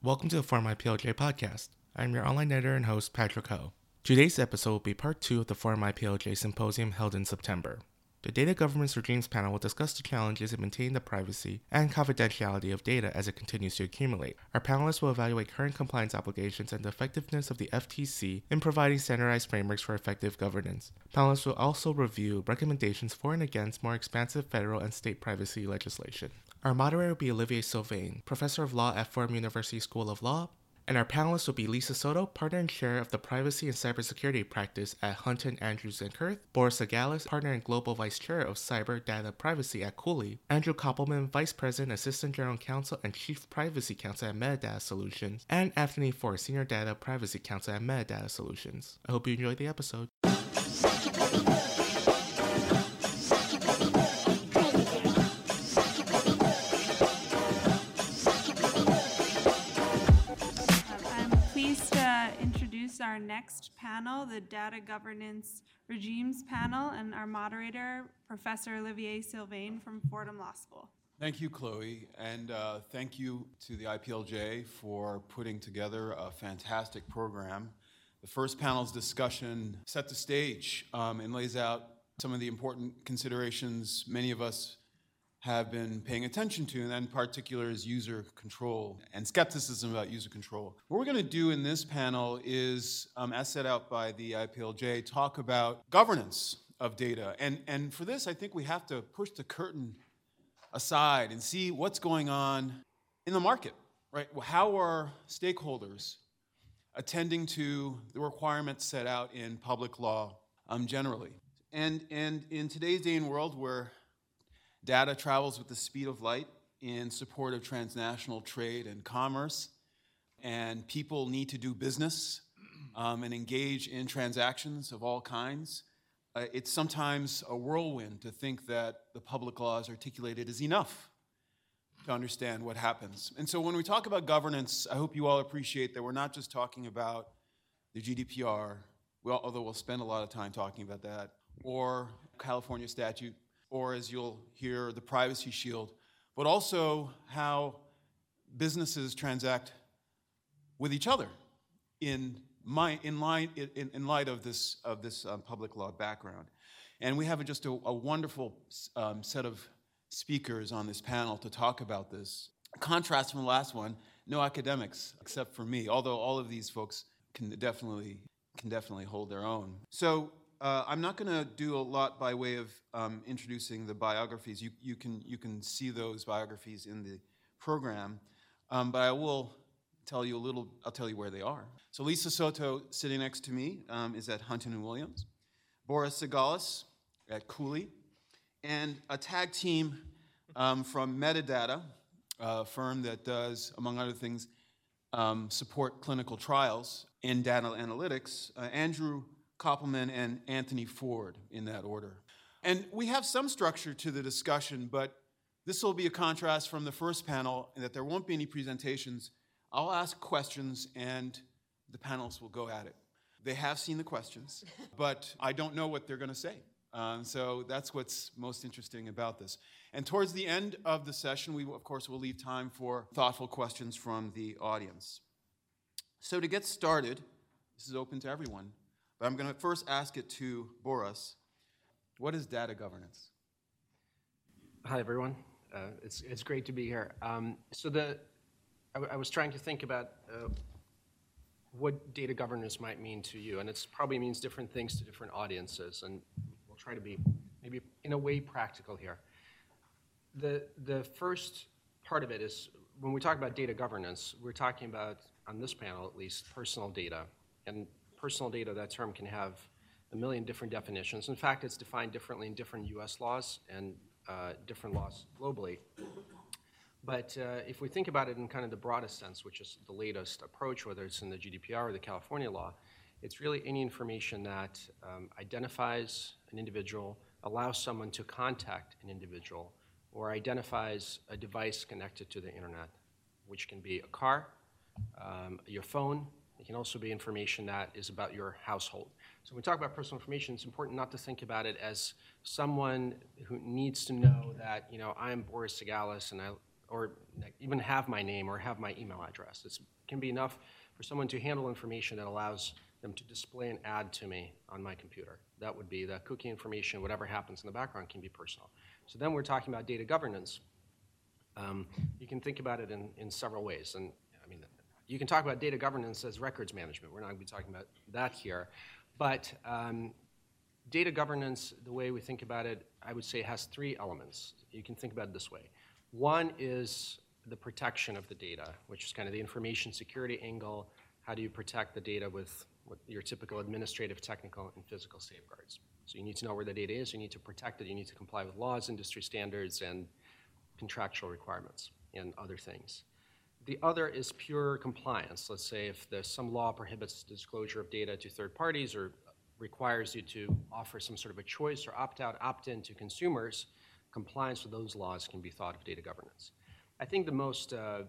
Welcome to the Forum IPLJ podcast. I'm your online editor and host, Patrick Ho. Today's episode will be part two of the Forum IPLJ symposium held in September. The Data Governance Regimes panel will discuss the challenges in maintaining the privacy and confidentiality of data as it continues to accumulate. Our panelists will evaluate current compliance obligations and the effectiveness of the FTC in providing standardized frameworks for effective governance. Panelists will also review recommendations for and against more expansive federal and state privacy legislation. Our moderator will be Olivier Sylvain, professor of law at Fordham University School of Law, and our panelists will be Lisa Sotto, partner and chair of the privacy and cybersecurity practice at Hunton Andrews and Kurth, Boris Segalis, partner and global vice chair of cyber data privacy at Cooley, Andrew Koppelman, vice president, assistant general counsel, and chief privacy counsel at Medidata Solutions, and Anthony Ford, senior data privacy counsel at Medidata Solutions. I hope you enjoyed the episode. Our next panel, the Data Governance Regimes Panel, and our moderator, Professor Olivier Sylvain from Fordham Law School. Thank you, Chloe, and uh, thank you to the IPLJ for putting together a fantastic program. The first panel's discussion set the stage um, and lays out some of the important considerations many of us have been paying attention to, and in particular is user control and skepticism about user control. What we're going to do in this panel is, um, as set out by the IPLJ, talk about governance of data. And, and for this, I think we have to push the curtain aside and see what's going on in the market, right? How are stakeholders attending to the requirements set out in public law um, generally? And, and in today's day and world where data travels with the speed of light in support of transnational trade and commerce, and people need to do business um, and engage in transactions of all kinds, uh, it's sometimes a whirlwind to think that the public laws articulated is enough to understand what happens. And so when we talk about governance, I hope you all appreciate that we're not just talking about the GDPR, although we'll spend a lot of time talking about that, or California statute, or as you'll hear, the Privacy Shield, but also how businesses transact with each other in, my, in, line, in, in light of this, of this um, public law background. And we have just a, a wonderful um, set of speakers on this panel to talk about this. Contrast from the last one, no academics except for me, although all of these folks can definitely, can definitely hold their own. So uh, I'm not going to do a lot by way of um, introducing the biographies. You, you, can, you can see those biographies in the program, um, but I will tell you a little, I'll tell you where they are. So Lisa Sotto, sitting next to me, um, is at Hunton Williams. Boris Segalis at Cooley, and a tag team um, from Medidata, a firm that does, among other things, um, support clinical trials in data analytics, uh, Andrew Koppelman and Anthony Ford in that order. And we have some structure to the discussion, but this will be a contrast from the first panel in that there won't be any presentations. I'll ask questions and the panelists will go at it. They have seen the questions, but I don't know what they're going to say. Um, so that's what's most interesting about this. And towards the end of the session, we, of course, will leave time for thoughtful questions from the audience. So to get started, this is open to everyone, but I'm going to first ask it to Boris. What is data governance? Hi, everyone. Uh, it's, it's great to be here. Um, so the, I, w- I was trying to think about uh, what data governance might mean to you, and it probably means different things to different audiences, and we'll try to be maybe in a way practical here. The, the first part of it is when we talk about data governance, we're talking about, on this panel at least, personal data. And personal data, that term can have a million different definitions. In fact, it's defined differently in different US laws and uh, different laws globally. But uh, if we think about it in kind of the broadest sense, which is the latest approach, whether it's in the GDPR or the California law, it's really any information that um, identifies an individual, allows someone to contact an individual, or identifies a device connected to the internet, which can be a car, um, your phone. Can also be information that is about your household. So when we talk about personal information, it's important not to think about it as someone who needs to know that, you know, I'm Boris Segalis and I or even have my name or have my email address. It can be enough for someone to handle information that allows them to display an ad to me on my computer. That would be the cookie information, whatever happens in the background can be personal. So then we're talking about data governance. Um, you can think about it in, in several ways. And you can talk about data governance as records management. We're not going to be talking about that here. But um, data governance, the way we think about it, I would say has three elements. You can think about it this way. One is the protection of the data, which is kind of the information security angle. How do you protect the data with, with your typical administrative, technical, and physical safeguards? So you need to know where the data is, you need to protect it, you need to comply with laws, industry standards, and contractual requirements and other things. The other is pure compliance. Let's say if there's some law prohibits disclosure of data to third parties or requires you to offer some sort of a choice or opt out, opt in to consumers, compliance with those laws can be thought of data governance. I think the most uh,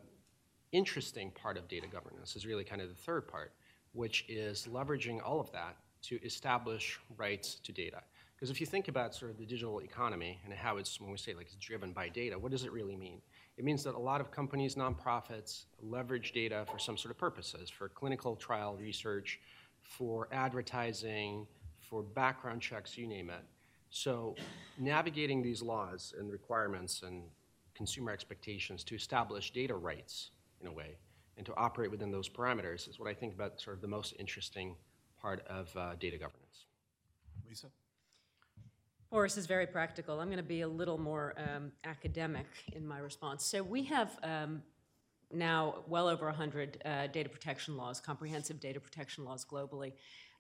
interesting part of data governance is really kind of the third part, which is leveraging all of that to establish rights to data. Because if you think about sort of the digital economy and how it's, when we say like it's driven by data, what does it really mean? It means that a lot of companies, nonprofits, leverage data for some sort of purposes, for clinical trial research, for advertising, for background checks, you name it. So navigating these laws and requirements and consumer expectations to establish data rights in a way and to operate within those parameters is what I think about sort of the most interesting part of uh, data governance. Lisa? Boris is very practical. I'm going to be a little more um, academic in my response. So we have um, now well over 100 uh, data protection laws, comprehensive data protection laws globally.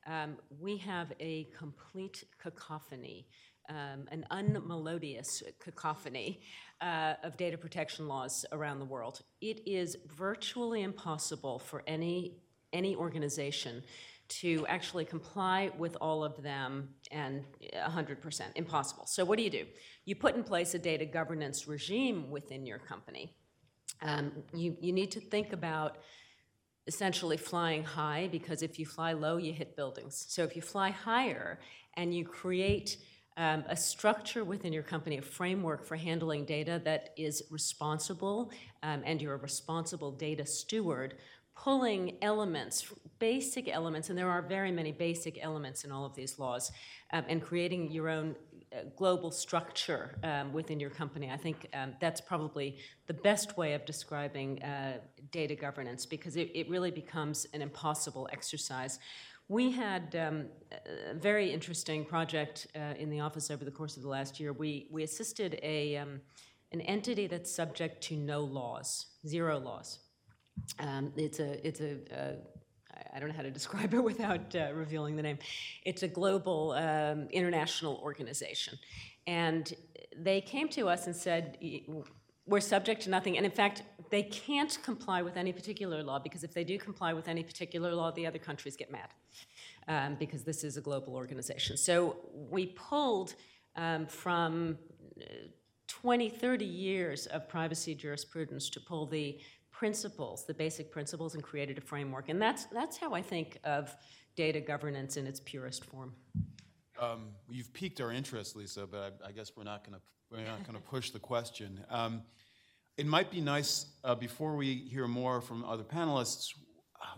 Um, we have a complete cacophony, um, an unmelodious cacophony uh, of data protection laws around the world. It is virtually impossible for any any organization to actually comply with all of them and 100% impossible. So, what do you do? You put in place a data governance regime within your company. Um, you, you need to think about essentially flying high because if you fly low, you hit buildings. So, if you fly higher and you create um, a structure within your company, a framework for handling data that is responsible, um, and you're a responsible data steward pulling elements, basic elements, and there are very many basic elements in all of these laws, um, and creating your own uh, global structure um, within your company. I think um, that's probably the best way of describing uh, data governance because it, it, really becomes an impossible exercise. We had um, a very interesting project uh, in the office over the course of the last year. We, we assisted a, um, an entity that's subject to no laws, zero laws. Um, it's a, it's a, I don't know how to describe it without uh, revealing the name. It's a global um, international organization. And they came to us and said, we're subject to nothing. And in fact, they can't comply with any particular law because if they do comply with any particular law, the other countries get mad um, because this is a global organization. So we pulled um, from uh, 20, 30 years of privacy jurisprudence to pull the principles, the basic principles, and created a framework. And that's, that's how I think of data governance in its purest form. Um, you've piqued our interest, Lisa, but I, I guess we're not going to we're not going to push the question. Um, it might be nice uh, before we hear more from other panelists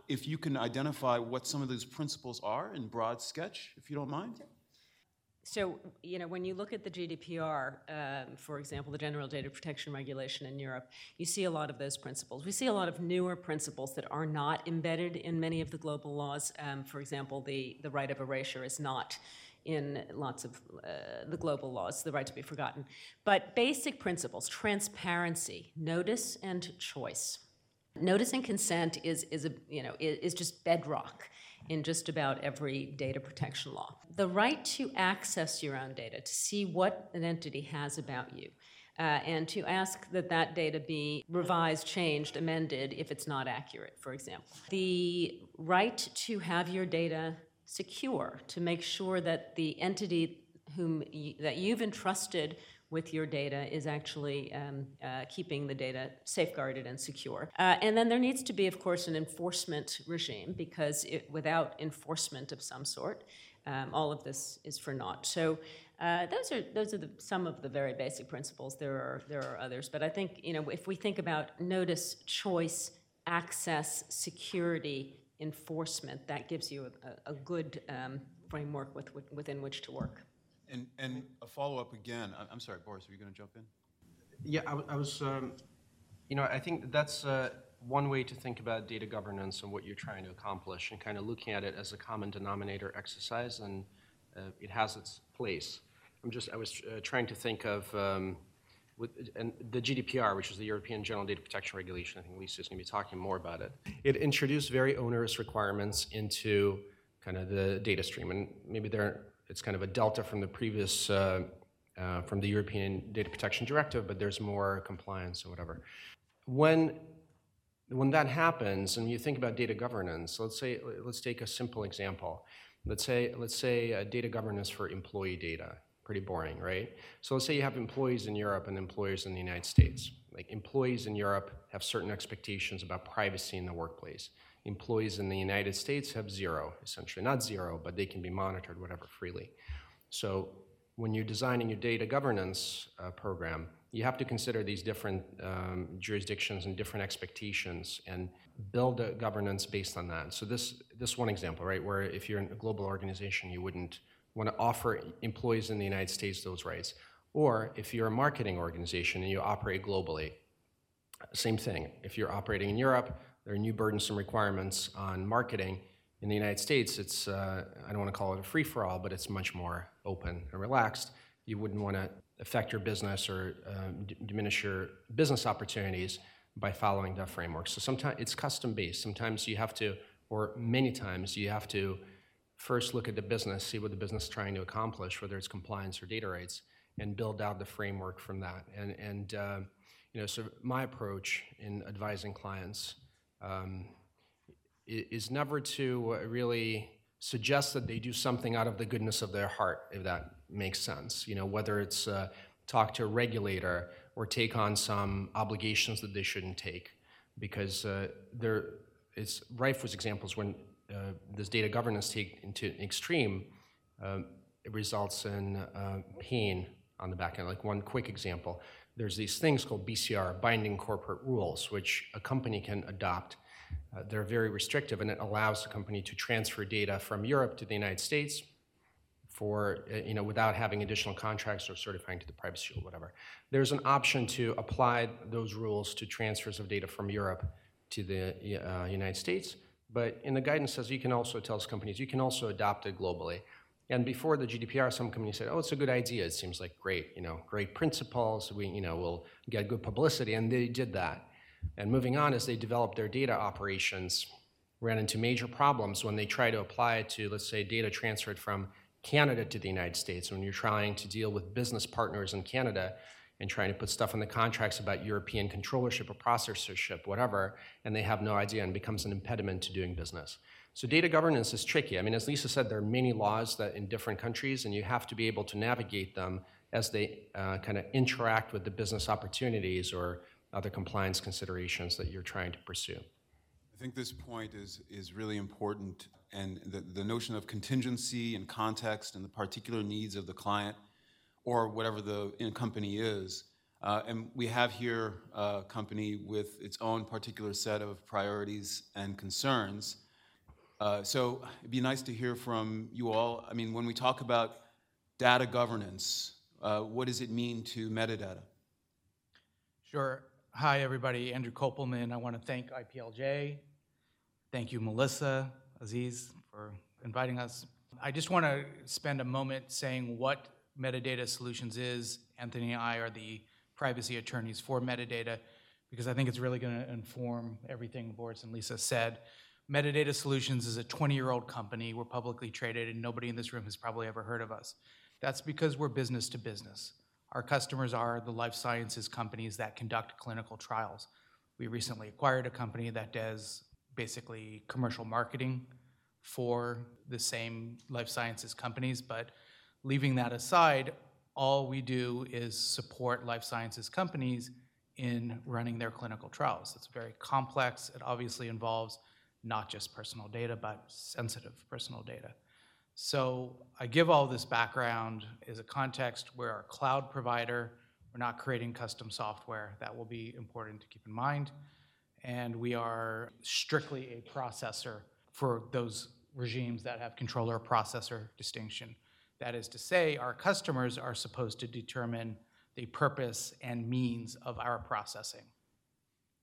if you can identify what some of those principles are in broad sketch, if you don't mind. So, you know, when you look at the GDPR, um, for example, the General Data Protection Regulation in Europe, you see a lot of those principles. We see a lot of newer principles that are not embedded in many of the global laws. Um, for example, the, the right of erasure is not in lots of uh, the global laws, the right to be forgotten. But basic principles, transparency, notice and choice. Notice and consent is, is, a, you know, is, is just bedrock in just about every data protection law. The right to access your own data, to see what an entity has about you, uh, and to ask that that data be revised, changed, amended if it's not accurate, for example. The right to have your data secure, to make sure that the entity whom you, that you've entrusted with your data is actually um, uh, keeping the data safeguarded and secure. Uh, and then there needs to be, of course, an enforcement regime because it, without enforcement of some sort, um, all of this is for naught. So uh, those are those are the, some of the very basic principles. There are there are others, but I think you know if we think about notice, choice, access, security, enforcement, that gives you a, a good um, framework with, with, within which to work. And, and a follow-up again, I'm sorry, Boris, were you going to jump in? Yeah, I, was, um, you know, I think that's uh, one way to think about data governance and what you're trying to accomplish, and kind of looking at it as a common denominator exercise, and uh, it has its place. I'm just, I was uh, trying to think of, um, with, and the GDPR, which is the European General Data Protection Regulation, I think Lisa's going to be talking more about it. It introduced very onerous requirements into kind of the data stream, and maybe there, it's kind of a delta from the previous, uh, uh, from the European Data Protection Directive, but there's more compliance or whatever. When when that happens, and you think about data governance, let's say let's take a simple example. Let's say let's say uh, data governance for employee data. Pretty boring, right? So let's say you have employees in Europe and employees in the United States. Like employees in Europe have certain expectations about privacy in the workplace. Employees in the United States have zero, essentially. Not zero, but they can be monitored, whatever, freely. So when you're designing your data governance uh, program, you have to consider these different um, jurisdictions and different expectations and build a governance based on that. So this this one example, right, where if you're in a global organization, you wouldn't want to offer employees in the United States those rights. Or if you're a marketing organization and you operate globally, same thing. If you're operating in Europe, there are new burdensome requirements on marketing. In the United States, it's, uh, I don't want to call it a free for all, but it's much more open and relaxed. You wouldn't want to affect your business or uh, d- diminish your business opportunities by following that framework. So sometimes it's custom based. Sometimes you have to, or many times you have to first look at the business, see what the business is trying to accomplish, whether it's compliance or data rights, and build out the framework from that. And, and uh, you know, so my approach in advising clients um, is never to uh, really suggest that they do something out of the goodness of their heart, if that makes sense. You know, whether it's uh, talk to a regulator or take on some obligations that they shouldn't take, because uh, there it's rife with examples when uh, this data governance take into an extreme, it results in uh, pain on the back end. Like one quick example, there's these things called BCR, binding corporate rules, which a company can adopt. Uh, they're very restrictive, and it allows the company to transfer data from Europe to the United States for uh, you know without having additional contracts or certifying to the privacy shield, whatever. There's an option to apply those rules to transfers of data from Europe to the uh, United States. But in the guidance says you can also tells companies you can also adopt it globally. And before the GDPR, some companies said, "Oh, it's a good idea. It seems like great, you know, great principles. We, you know, will get good publicity." And they did that. And moving on, as they developed their data operations, ran into major problems when they try to apply it to, let's say, data transferred from Canada to the United States. When you're trying to deal with business partners in Canada and trying to put stuff in the contracts about European controllership or processorship, whatever, and they have no idea and becomes an impediment to doing business. So data governance is tricky. I mean, as Lisa said, there are many laws that in different countries, and you have to be able to navigate them as they uh, kind of interact with the business opportunities or other compliance considerations that you're trying to pursue. I think this point is, is really important, and the, the notion of contingency and context and the particular needs of the client or whatever the in- company is. Uh, and we have here a company with its own particular set of priorities and concerns. Uh, so it'd be nice to hear from you all. I mean, when we talk about data governance, uh, what does it mean to Medidata? Sure. Hi, everybody. Andrew Kopelman. I want to thank IPLJ. Thank you, Melissa, Aziz, for inviting us. I just want to spend a moment saying what Medidata Solutions is. Anthony and I are the privacy attorneys for Medidata because I think it's really going to inform everything Boris and Lisa said. Medidata Solutions is a 20 year old company. We're publicly traded, and nobody in this room has probably ever heard of us. That's because we're business to business. Our customers are the life sciences companies that conduct clinical trials. We recently acquired a company that does basically commercial marketing for the same life sciences companies, but leaving that aside, all we do is support life sciences companies in running their clinical trials. It's very complex. It obviously involves not just personal data, but sensitive personal data. So I give all this background as a context where our cloud provider, we're not creating custom software. That will be important to keep in mind. And we are strictly a processor for those regimes that have controller processor distinction. That is to say, our customers are supposed to determine the purpose and means of our processing.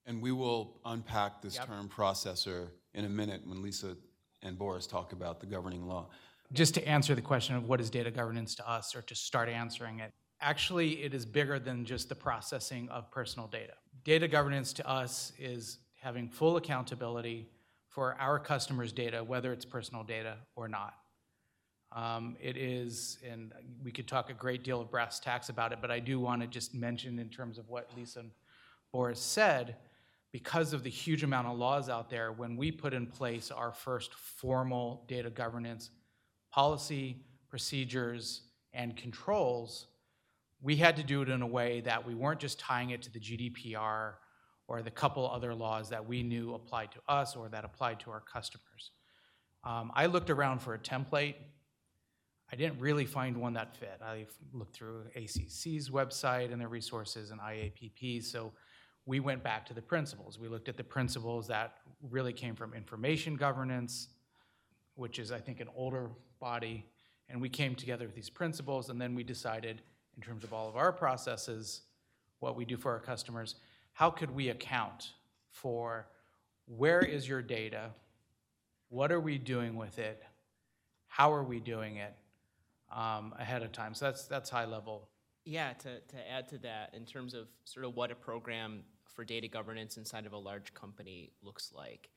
And we will unpack this Yep. term processor in a minute when Lisa and Boris talk about the governing law. Just to answer the question of what is data governance to us, or to start answering it, actually, it is bigger than just the processing of personal data. Data governance to us is having full accountability for our customers' data, whether it's personal data or not. Um, It is, and we could talk a great deal of brass tacks about it, but I do want to just mention in terms of what Lisa and Boris said, because of the huge amount of laws out there, when we put in place our first formal data governance policy, procedures, and controls, we had to do it in a way that we weren't just tying it to the GDPR or the couple other laws that we knew applied to us or that applied to our customers. Um, I looked around for a template. I didn't really find one that fit. I looked through ACC's website and their resources and IAPP, so we went back to the principles. We looked at the principles that really came from information governance, which is, I think, an older body, and we came together with these principles, and then we decided, in terms of all of our processes, what we do for our customers, how could we account for where is your data, what are we doing with it, how are we doing it um, ahead of time? So that's that's high level. Yeah, to, to add to that, in terms of sort of what a program for data governance inside of a large company looks like.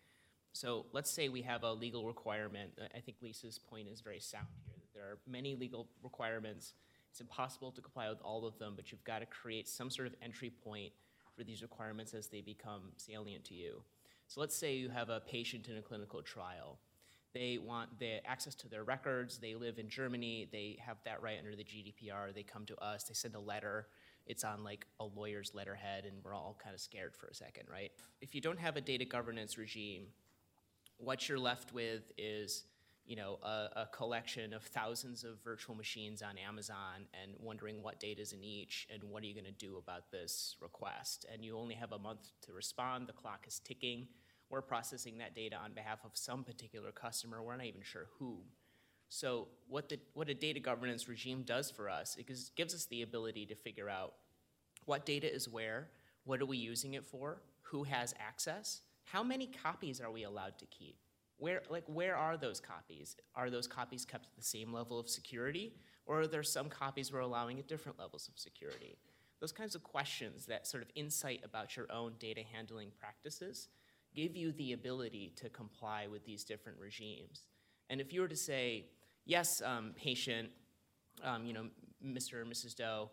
So let's say we have a legal requirement. I- think Lisa's point is very sound here. that There are many legal requirements. It's impossible to comply with all of them, but you've got to create some sort of entry point for these requirements as they become salient to you. So let's say you have a patient in a clinical trial. They want the access to their records. They live in Germany. They have that right under the GDPR. They come to us. They send a letter. It's on like a lawyer's letterhead, and we're all kind of scared for a second, right? If you don't have a data governance regime, what you're left with is you know a, a collection of thousands of virtual machines on amazon and wondering what data is in each and what are you going to do about this request? And you only have a month to respond the clock is ticking. We're processing that data on behalf of some particular customer we're not even sure who so what the what a data governance regime does for us it gives, us the ability to figure out what data is where what are we using it for who has access how many copies are we allowed to keep? Where like where are those copies? Are those copies kept at the same level of security or are there some copies we're allowing at different levels of security? Those kinds of questions that sort of insight about your own data handling practices give you the ability to comply with these different regimes. And if you were to say yes um, patient um, you know mr or mrs doe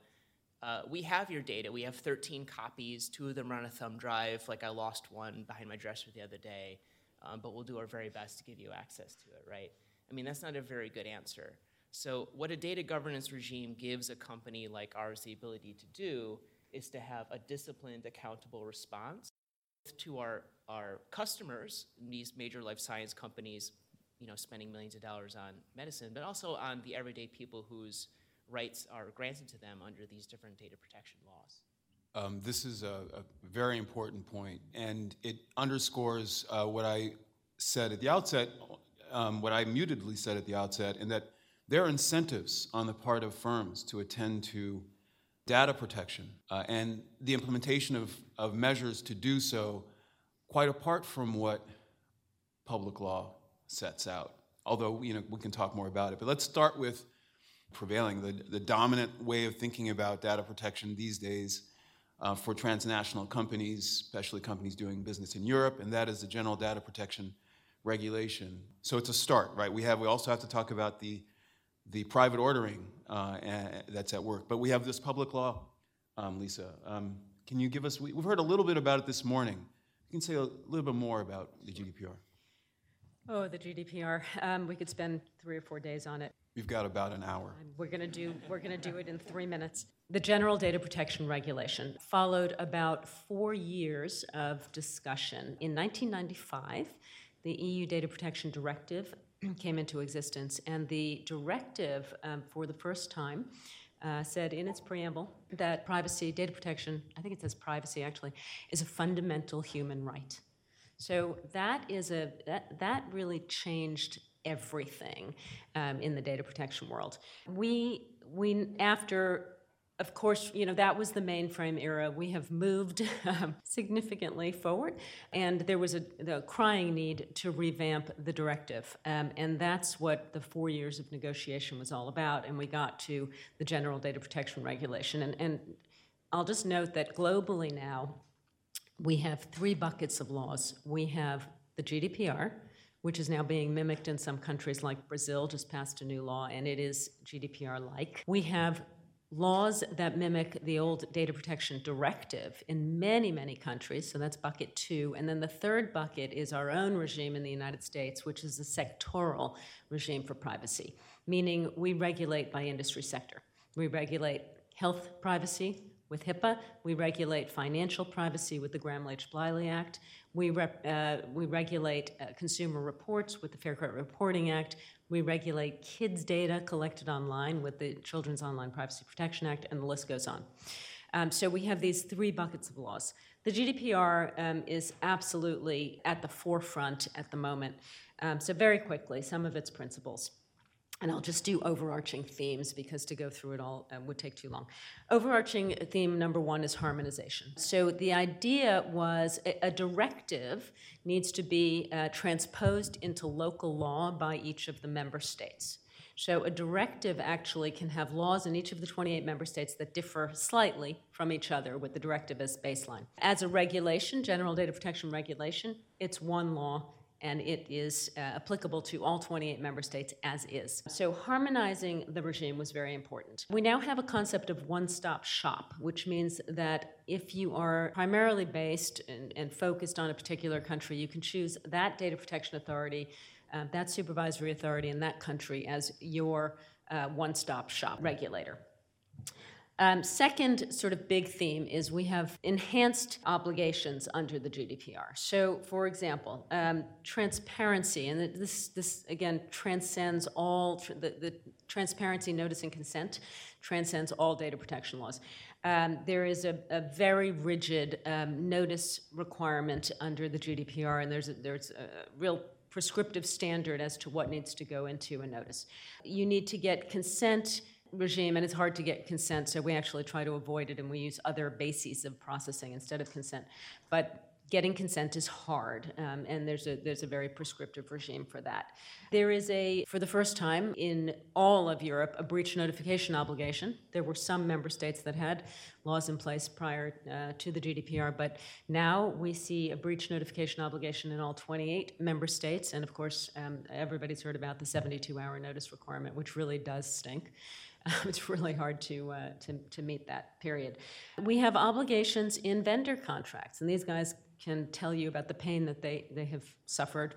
uh, we have your data. We have 13 copies. Two of them are on a thumb drive. Like I lost one behind my dresser the other day, um, but we'll do our very best to give you access to it, right? I mean, that's not a very good answer. So, what a data governance regime gives a company like ours the ability to do is to have a disciplined, accountable response to our, our customers, these major life science companies, you know, spending millions of dollars on medicine, but also on the everyday people whose rights are granted to them under these different data protection laws. Um, this is a, a very important point, and it underscores uh, what I said at the outset, um, what I mutedly said at the outset, in that there are incentives on the part of firms to attend to data protection uh, and the implementation of, of measures to do so, quite apart from what public law sets out. Although, you know, we can talk more about it. But let's start with prevailing, the, the dominant way of thinking about data protection these days uh, for transnational companies, especially companies doing business in Europe, and that is the General Data Protection Regulation. So it's a start, right? We have. We also have to talk about the the private ordering uh, that's at work, but we have this public law. Um, Lisa, um, can you give us? We, we've heard a little bit about it this morning. You can say a little bit more about the GDPR. Oh, the GDPR. Um, we could spend three or four days on it. We've got about an hour. We're going to do, we're going to do it in three minutes. The General Data Protection Regulation followed about four years of discussion. In 1995, the EU Data Protection Directive came into existence, and the directive, um, for the first time, uh, said in its preamble that privacy, data protection, I think it says privacy actually, is a fundamental human right. So that is a that that really changed everything um, in the data protection world. We we after of course, you know, that was the mainframe era. We have moved um, significantly forward, and there was a the crying need to revamp the directive. Um, and that's what the four years of negotiation was all about. And we got to the General Data Protection Regulation. And, and I'll just note that globally now, we have three buckets of laws. We have the GDPR, which is now being mimicked in some countries like Brazil, just passed a new law, and it is GDPR like. We have laws that mimic the old data protection directive in many, many countries. So that's bucket two. And then the third bucket is our own regime in the United States, which is a sectoral regime for privacy, meaning we regulate by industry sector. We regulate health privacy with HIPAA. We regulate financial privacy with the Gramm-Leach-Bliley Act. We, rep, uh, we regulate uh, consumer reports with the Fair Credit Reporting Act. We regulate kids' data collected online with the Children's Online Privacy Protection Act, and the list goes on. Um, so we have these three buckets of laws. The GDPR um, is absolutely at the forefront at the moment. Um, so very quickly, some of its principles. And I'll just do overarching themes because to go through it all uh, would take too long. Overarching theme number one is harmonization. So the idea was a, a directive needs to be uh, transposed into local law by each of the member states. So a directive actually can have laws in each of the 28 member states that differ slightly from each other with the directive as baseline. As a regulation, general data protection regulation, it's one law and it is uh, applicable to all 28 member states as is. So harmonizing the regime was very important. We now have a concept of one-stop shop, which means that if you are primarily based and, and focused on a particular country, you can choose that data protection authority, uh, that supervisory authority in that country as your uh, one-stop shop regulator. Um, second sort of big theme is we have enhanced obligations under the GDPR. So, for example, um, transparency, and this, this again transcends all tr- the, the, transparency, notice, and consent transcends all data protection laws. Um, there is a, a very rigid um, notice requirement under the GDPR, and there's a, there's a real prescriptive standard as to what needs to go into a notice. You need to get consent regime, and it's hard to get consent, so we actually try to avoid it and we use other bases of processing instead of consent. But getting consent is hard, um, and there's a there's a very prescriptive regime for that. There is a, for the first time in all of Europe, a breach notification obligation. There were some member states that had laws in place prior uh, to the GDPR, but now we see a breach notification obligation in all 28 member states, and of course, um, everybody's heard about the 72-hour notice requirement, which really does stink. it's really hard to, uh, to, to meet that period. We have obligations in vendor contracts, and these guys can tell you about the pain that they, they have suffered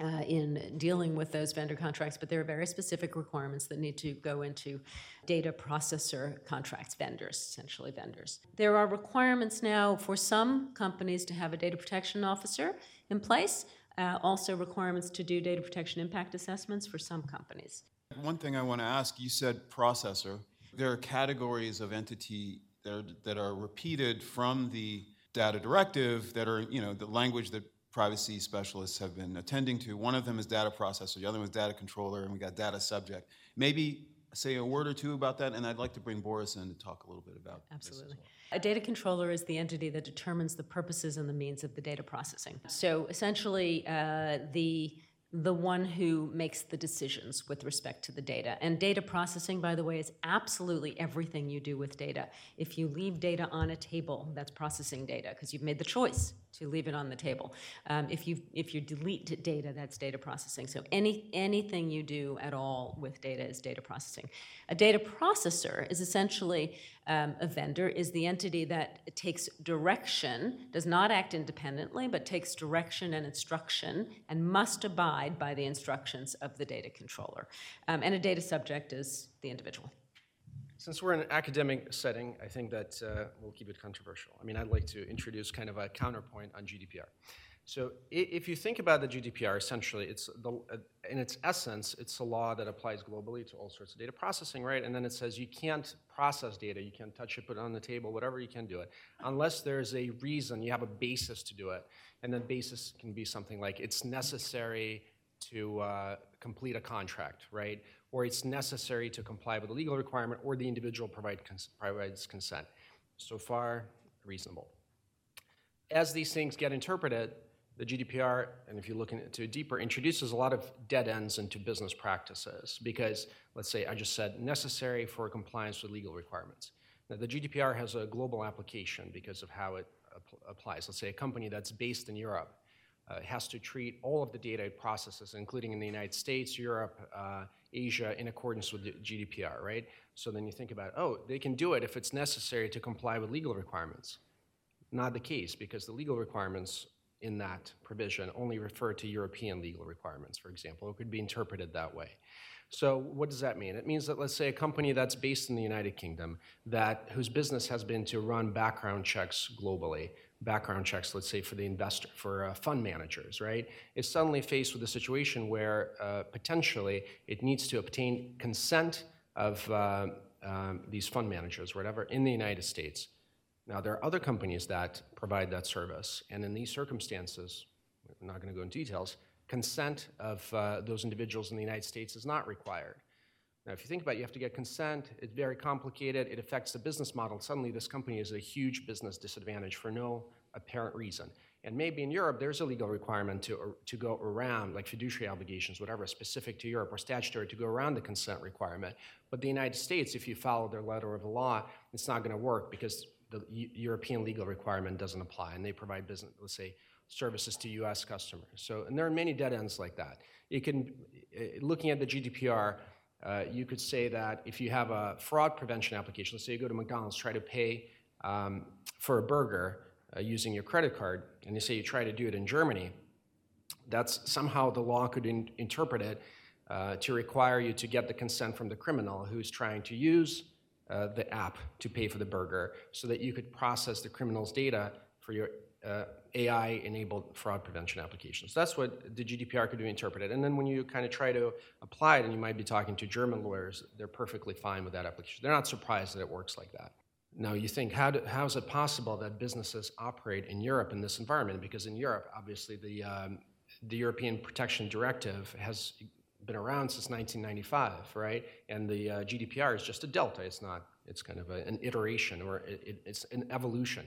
uh, in dealing with those vendor contracts, but there are very specific requirements that need to go into data processor contracts, vendors, essentially vendors. There are requirements now for some companies to have a data protection officer in place, uh, also requirements to do data protection impact assessments for some companies. One thing I want to ask you said processor. There are categories of entity that are, that are repeated from the data directive that are, you know, the language that privacy specialists have been attending to. One of them is data processor, the other one is data controller, and we got data subject. Maybe say a word or two about that, and I'd like to bring Boris in to talk a little bit about Absolutely. Well. A data controller is the entity that determines the purposes and the means of the data processing. So essentially, uh, the the one who makes the decisions with respect to the data. And data processing, by the way, is absolutely everything you do with data. If you leave data on a table, that's processing data because you've made the choice to leave it on the table. Um, if you if you delete data, that's data processing. So any anything you do at all with data is data processing. A data processor is essentially um, a vendor is the entity that takes direction, does not act independently, but takes direction and instruction, and must abide by the instructions of the data controller. Um, and a data subject is the individual. Since we're in an academic setting, I think that uh, we'll keep it controversial. I mean, I'd like to introduce kind of a counterpoint on GDPR. So if you think about the GDPR, essentially, it's the, uh, in its essence, it's a law that applies globally to all sorts of data processing, right? And then it says you can't process data, you can't touch it, put it on the table, whatever you can do it, unless there's a reason, you have a basis to do it. And then basis can be something like it's necessary to uh, complete a contract, right? Or it's necessary to comply with a legal requirement, or the individual provide cons- provides consent. So far, reasonable as these things get interpreted, the GDPR, and if you look into it deeper, introduces a lot of dead ends into business practices because, let's say, I just said necessary for compliance with legal requirements. Now, the GDPR has a global application because of how it ap- applies. Let's say a company that's based in Europe uh, has to treat all of the data it processes, including in the United States, Europe, uh, Asia, in accordance with GDPR, right? So then you think about, oh, they can do it if it's necessary to comply with legal requirements not the case because the legal requirements in that provision only refer to European legal requirements, for example. It could be interpreted that way. So what does that mean? It means that let's say a company that's based in the United Kingdom that whose business has been to run background checks globally, background checks, let's say for the investor, for uh, fund managers, right, is suddenly faced with a situation where uh, potentially it needs to obtain consent of uh, um, these fund managers, whatever, in the United States. Now, there are other companies that provide that service, and in these circumstances, I'm not going to go into details, consent of uh, those individuals in the United States is not required. Now, if you think about it, you have to get consent, it's very complicated, it affects the business model. Suddenly, this company is a huge business disadvantage for no apparent reason. And maybe in Europe, there's a legal requirement to, to go around, like fiduciary obligations, whatever, specific to Europe or statutory, to go around the consent requirement. But the United States, if you follow their letter of the law, it's not going to work because the Eu- European legal requirement doesn't apply, and they provide business, let's say, services to U.S. customers. So, and there are many dead ends like that. It can, eh, looking at the GDPR, uh, you could say that if you have a fraud prevention application, let's say you go to McDonald's, try to pay um, for a burger uh, using your credit card, and you say you try to do it in Germany, that's somehow the law could in, interpret it uh, to require you to get the consent from the criminal who's trying to use uh, the app to pay for the burger so that you could process the criminal's data for your uh, AI enabled fraud prevention applications. That's what the GDPR could do interpreted. And then when you kind of try to apply it, and you might be talking to German lawyers, they're perfectly fine with that application. They're not surprised that it works like that. Now you think, how, do, how is it possible that businesses operate in Europe in this environment? Because in Europe, obviously, the, um, the European Protection Directive has been around since 1995, right? And the uh, GDPR is just a delta. It's not. It's kind of a, an iteration or it, it's an evolution,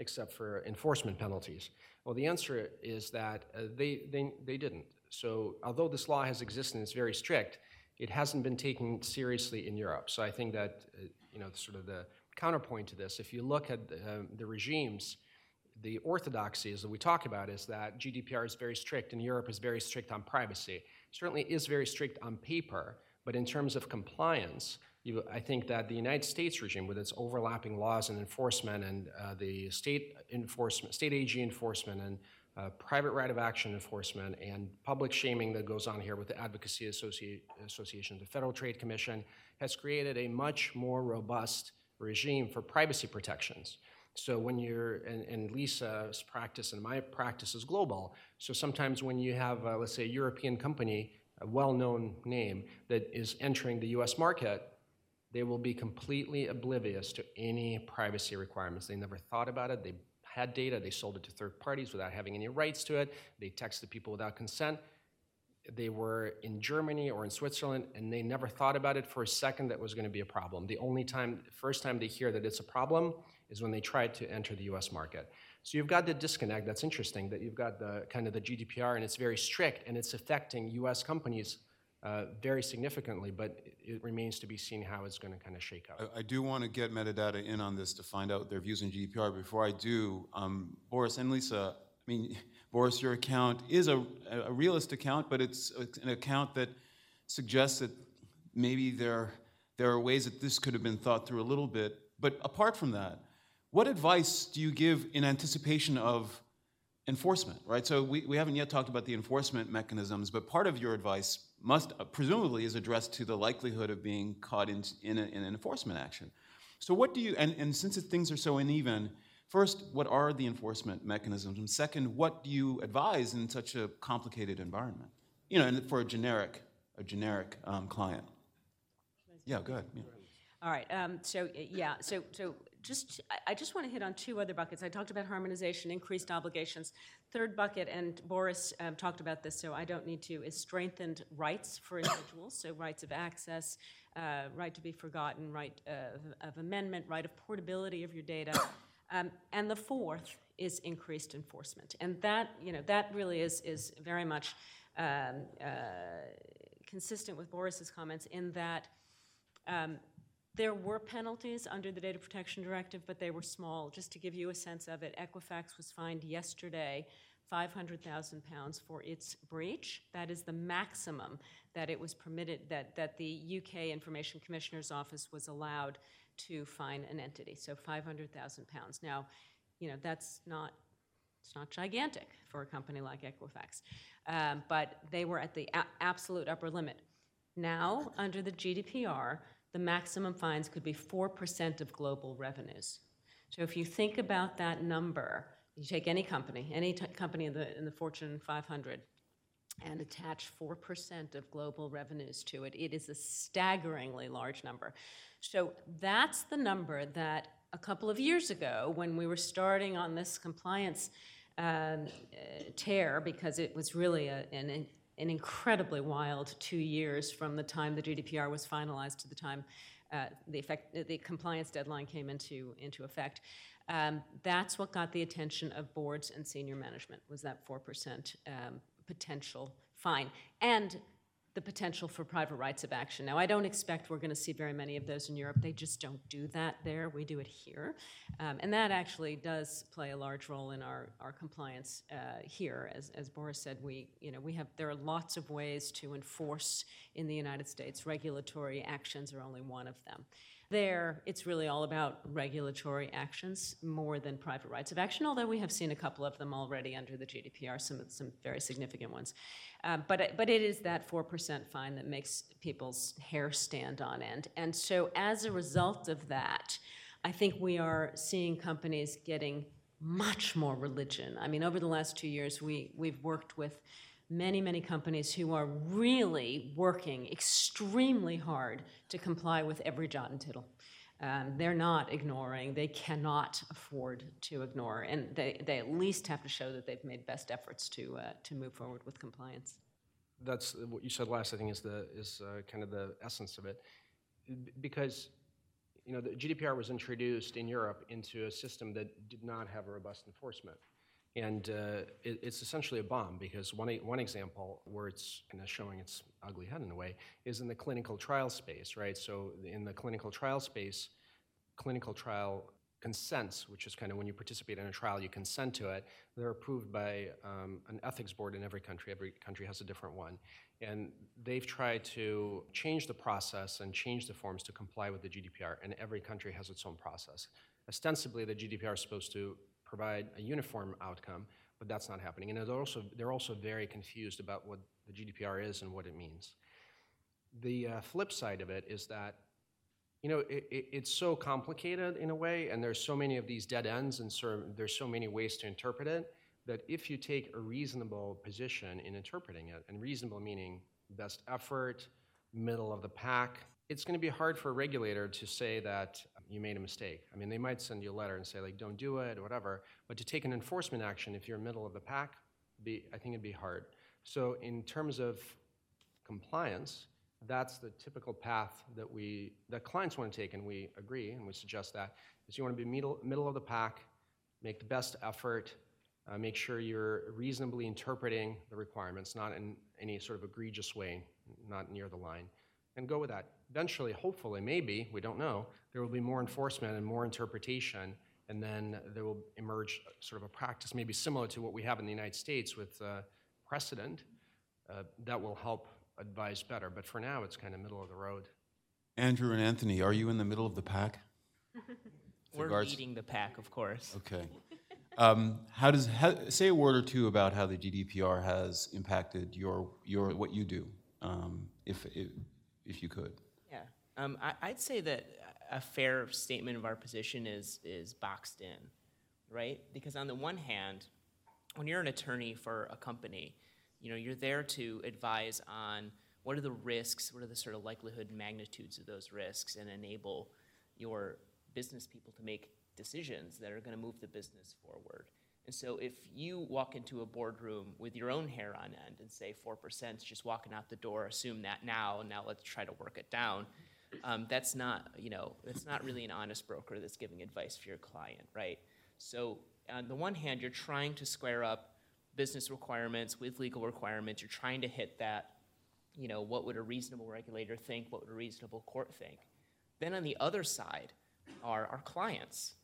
except for enforcement penalties. Well, the answer is that uh, they, they they didn't. So although this law has existed and it's very strict, it hasn't been taken seriously in Europe. So I think that uh, you know sort of the counterpoint to this, if you look at the regimes the orthodoxies that we talk about is that GDPR is very strict and Europe is very strict on privacy. Certainly is very strict on paper, but in terms of compliance, you, I think that the United States regime, with its overlapping laws and enforcement, and uh, the state enforcement, state AG enforcement, and uh, private right of action enforcement, and public shaming that goes on here with the Advocacy Associ- Association, the Federal Trade Commission, has created a much more robust regime for privacy protections. So when you're, and, and, Lisa's practice and my practice is global. So sometimes when you have, uh, let's say, a European company, a well-known name that is entering the U.S. market, they will be completely oblivious to any privacy requirements. They never thought about it. They had data. They sold it to third parties without having any rights to it. They texted people without consent. They were in Germany or in Switzerland, and they never thought about it for a second that was going to be a problem. The only time, first time they hear that it's a problem is when they tried to enter the US market. So you've got the disconnect. That's interesting that you've got the kind of the GDPR and it's very strict and it's affecting US companies uh, very significantly, but it remains to be seen how it's going to kind of shake out. I, I do want to get Medidata in on this to find out their views on GDPR. Before I do, um, Boris and Lisa, I mean, Boris, your account is a, a realist account, but it's an account that suggests that maybe there, there are ways that this could have been thought through a little bit. But apart from that, what advice do you give in anticipation of enforcement, right? So we, we haven't yet talked about the enforcement mechanisms, but part of your advice must uh, presumably is addressed to the likelihood of being caught in, in, a, in an enforcement action. So what do you, and, and since things are so uneven, First, what are the enforcement mechanisms? And second, what do you advise in such a complicated environment? You know, and for a generic, a generic um, client. Yeah, go ahead. Yeah. All right, um, so, yeah, so, so just, I, just want to hit on two other buckets. I talked about harmonization, increased obligations. Third bucket, and Boris um, talked about this, so I don't need to, is strengthened rights for individuals, so rights of access, uh, right to be forgotten, right of, of amendment, right of portability of your data. Um, and the fourth is increased enforcement. And that, you know, that really is, is very much um, uh, consistent with Boris's comments in that um, there were penalties under the Data Protection Directive, but they were small. Just to give you a sense of it, Equifax was fined yesterday 500,000 pounds for its breach. That is the maximum that it was permitted, that, that the UK Information Commissioner's Office was allowed to fine an entity, so 500,000 pounds. Now, you know, that's not, it's not gigantic for a company like Equifax, um, but they were at the a- absolute upper limit. Now, under the GDPR, the maximum fines could be 4% of global revenues. So if you think about that number, you take any company, any t- company in the, in the Fortune 500, and attach 4% of global revenues to it, it is a staggeringly large number. So that's the number that a couple of years ago, when we were starting on this compliance um, uh, tear, because it was really a, an, an incredibly wild two years from the time the GDPR was finalized to the time uh, the, effect, the compliance deadline came into, into effect. Um, that's what got the attention of boards and senior management, was that 4% um, potential fine. And the potential for private rights of action. Now, I don't expect we're going to see very many of those in Europe. They just don't do that there. We do it here. Um, and that actually does play a large role in our, our compliance uh, here. As, as Boris said, we, you know, we have, there are lots of ways to enforce in the United States. Regulatory actions are only one of them. There, it's really all about regulatory actions more than private rights of action, although we have seen a couple of them already under the GDPR, some, some very significant ones. Um, but, but it is that 4% fine that makes people's hair stand on end. And so as a result of that, I think we are seeing companies getting much more religion. I mean, over the last two years, we, we've worked with many, many companies who are really working extremely hard to comply with every jot and tittle. Um, they're not ignoring, they cannot afford to ignore, and they, they at least have to show that they've made best efforts to, uh, to move forward with compliance. That's what you said last, I think, is the, is uh, kind of the essence of it. Because, you know, the GDPR was introduced in Europe into a system that did not have a robust enforcement. And uh, it, it's essentially a bomb because one, one example where it's kind of showing its ugly head in a way is in the clinical trial space, right? So in the clinical trial space, clinical trial consents, which is kind of when you participate in a trial, you consent to it. They're approved by um, an ethics board in every country. Every country has a different one. And they've tried to change the process and change the forms to comply with the GDPR, and every country has its own process. Ostensibly, the GDPR is supposed to provide a uniform outcome, but that's not happening. And they're also, they're also very confused about what the GDPR is and what it means. The uh, flip side of it is that you know, it, it, it's so complicated in a way, and there's so many of these dead ends, and there's so many ways to interpret it, that if you take a reasonable position in interpreting it, and reasonable meaning best effort, middle of the pack, it's going to be hard for a regulator to say that you made a mistake. I mean, they might send you a letter and say, like, don't do it or whatever, but to take an enforcement action if you're middle of the pack, be, I think it'd be hard. So, in terms of compliance, that's the typical path that we that clients want to take and we agree and we suggest that is you want to be middle, middle of the pack make the best effort uh, make sure you're reasonably interpreting the requirements not in any sort of egregious way not near the line and go with that eventually hopefully maybe we don't know there will be more enforcement and more interpretation and then there will emerge sort of a practice maybe similar to what we have in the united states with uh, precedent uh, that will help advise better. But for now, it's kind of middle of the road. Andrew and Anthony, are you in the middle of the pack? We're regards- leading the pack, of course. Okay. Um, how does how, say a word or two about how the GDPR has impacted your your what you do, um, if, if if you could. Yeah, um, I, I'd say that a fair statement of our position is is boxed in. right? Because on the one hand, when you're an attorney for a company, you know, you're there to advise on what are the risks, what are the sort of likelihood magnitudes of those risks, and enable your business people to make decisions that are going to move the business forward. And so if you walk into a boardroom with your own hair on end and say 4% is just walking out the door, assume that now, and now let's try to work it down, um, that's not, you know, that's not really an honest broker that's giving advice for your client, right? So on the one hand, you're trying to square up business requirements with legal requirements. You're trying to hit that, you know, what would a reasonable regulator think? What would a reasonable court think? Then on the other side are our clients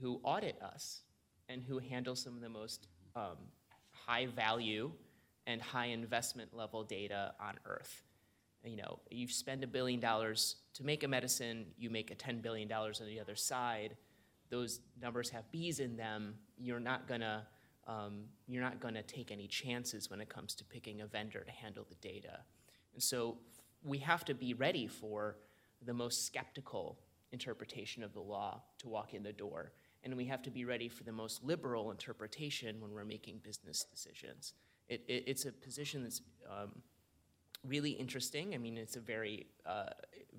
who audit us and who handle some of the most um, high value and high investment level data on earth. You know, you spend a billion dollars to make a medicine, you make a $10 billion on the other side. Those numbers have B's in them. You're not gonna, um, you're not gonna take any chances when it comes to picking a vendor to handle the data. And so we have to be ready for the most skeptical interpretation of the law to walk in the door. And we have to be ready for the most liberal interpretation when we're making business decisions. It, it, it's a position that's um, really interesting. I mean, it's a very, uh,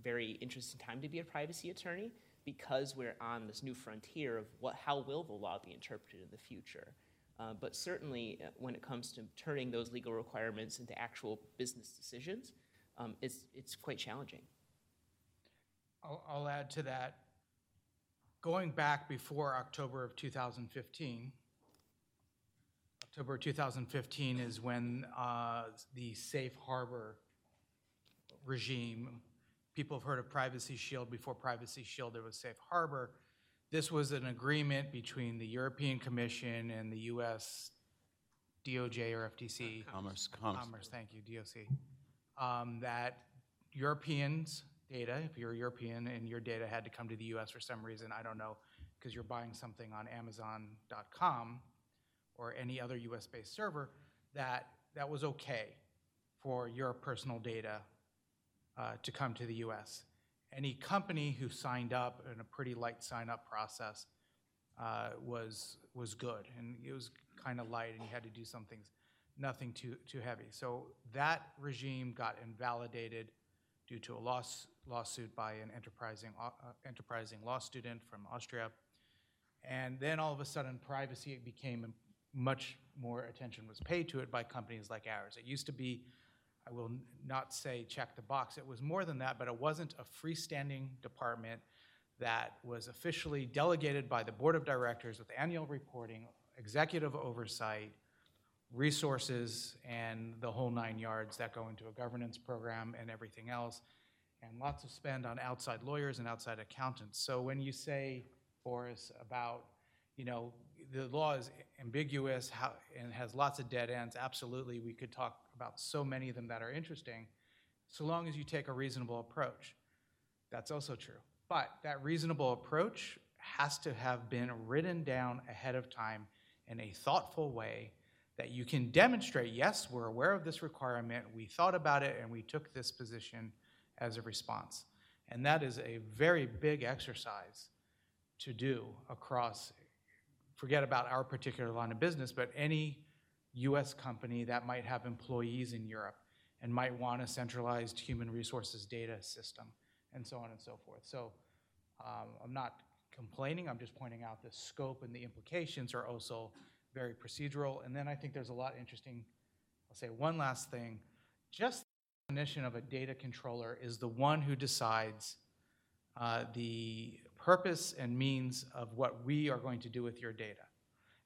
very interesting time to be a privacy attorney because we're on this new frontier of what, how will the law be interpreted in the future. Uh, but certainly, uh, when it comes to turning those legal requirements into actual business decisions, um, it's, it's quite challenging. I'll, I'll add to that. Going back before October of 2015, October 2015 is when uh, the safe harbor regime, people have heard of Privacy Shield. Before Privacy Shield, there was Safe Harbor. This was an agreement between the European Commission and the US DOJ or FTC. Commerce, commerce. Commerce, thank you, DOC. Um, That Europeans' data, if you're European and your data had to come to the US for some reason, I don't know, because you're buying something on Amazon.com or any other US-based server, that, that was okay for your personal data uh, to come to the US. Any company who signed up in a pretty light sign-up process uh, was, was good, and it was kind of light, and you had to do some things, nothing too, too heavy. So that regime got invalidated due to a loss, lawsuit by an enterprising, uh, enterprising law student from Austria. And then all of a sudden, privacy became much more attention was paid to it by companies like ours. It used to be, I will not say check the box, it was more than that, but it wasn't a freestanding department that was officially delegated by the board of directors with annual reporting, executive oversight, resources, and the whole nine yards that go into a governance program and everything else, and lots of spend on outside lawyers and outside accountants. So when you say, Boris, about, you know, the law is ambiguous and has lots of dead ends, absolutely, we could talk about so many of them that are interesting, so long as you take a reasonable approach. That's also true. But that reasonable approach has to have been written down ahead of time in a thoughtful way that you can demonstrate, yes, we're aware of this requirement, we thought about it, and we took this position as a response. And that is a very big exercise to do across, forget about our particular line of business, but any US company that might have employees in Europe and might want a centralized human resources data system, and so on and so forth. So um, I'm not complaining, I'm just pointing out the scope and the implications are also very procedural. And then I think there's a lot interesting, I'll say one last thing. Just the definition of a data controller is the one who decides uh, the purpose and means of what we are going to do with your data.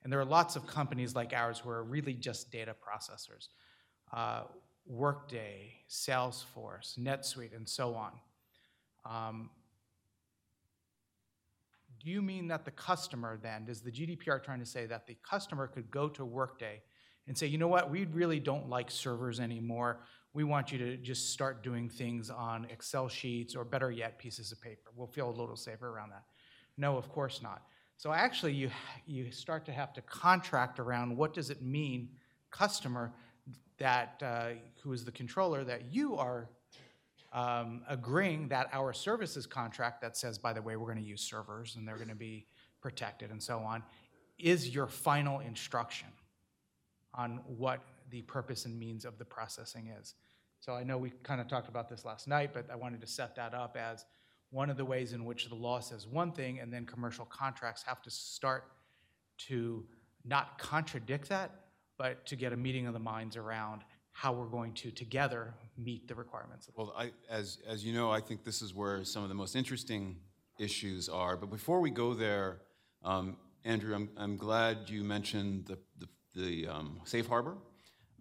And there are lots of companies like ours who are really just data processors. Uh, Workday, Salesforce, NetSuite, and so on. Um, do you mean that the customer then, is the GDPR trying to say that the customer could go to Workday and say, you know what, we really don't like servers anymore. We want you to just start doing things on Excel sheets or better yet, pieces of paper. We'll feel a little safer around that. No, of course not. So actually, you, you start to have to contract around what does it mean, customer, that, uh, who is the controller, that you are um, agreeing that our services contract that says, by the way, we're going to use servers and they're going to be protected and so on, is your final instruction on what the purpose and means of the processing is. So I know we kind of talked about this last night, but I wanted to set that up as one of the ways in which the law says one thing and then commercial contracts have to start to not contradict that, but to get a meeting of the minds around how we're going to together meet the requirements of the Well, I, as, as you know, I think this is where some of the most interesting issues are. But before we go there, um, Andrew, I'm, I'm glad you mentioned the, the, the um, safe harbor.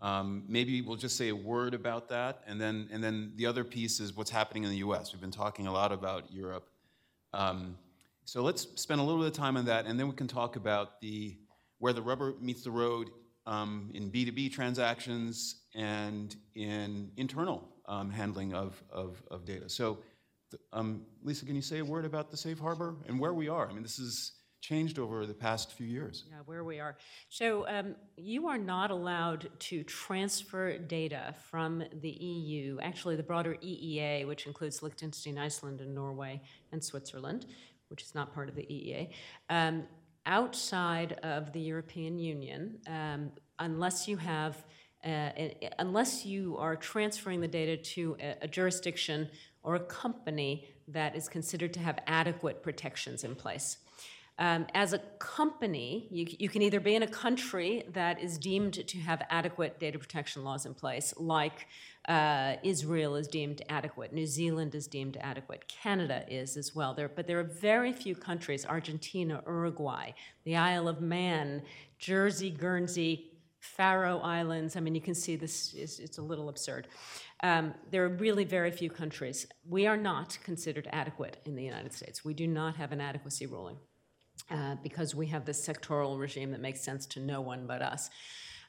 Um, maybe we'll just say a word about that, and then, and then the other piece is what's happening in the U.S. We've been talking a lot about Europe. Um, so let's spend a little bit of time on that, and then we can talk about the where the rubber meets the road um, in B2B transactions and in internal um, handling of, of, of data. So, um, Lisa, can you say a word about the safe harbor and where we are? I mean, this has changed over the past few years. Yeah, where we are. So um, you are not allowed to transfer data from the EU, actually the broader EEA, which includes Liechtenstein, Iceland, and Norway, and Switzerland, which is not part of the EEA, um, outside of the European Union, um, unless you have, uh, unless you are transferring the data to a, a jurisdiction or a company that is considered to have adequate protections in place. Um, as a company, you, you can either be in a country that is deemed to have adequate data protection laws in place, like uh, Israel is deemed adequate, New Zealand is deemed adequate, Canada is as well. There, but there are very few countries Argentina, Uruguay, the Isle of Man, Jersey, Guernsey, Faroe Islands. I mean, you can see this is it's a little absurd. Um, there are really very few countries. We are not considered adequate in the United States. We do not have an adequacy ruling uh, because we have this sectoral regime that makes sense to no one but us.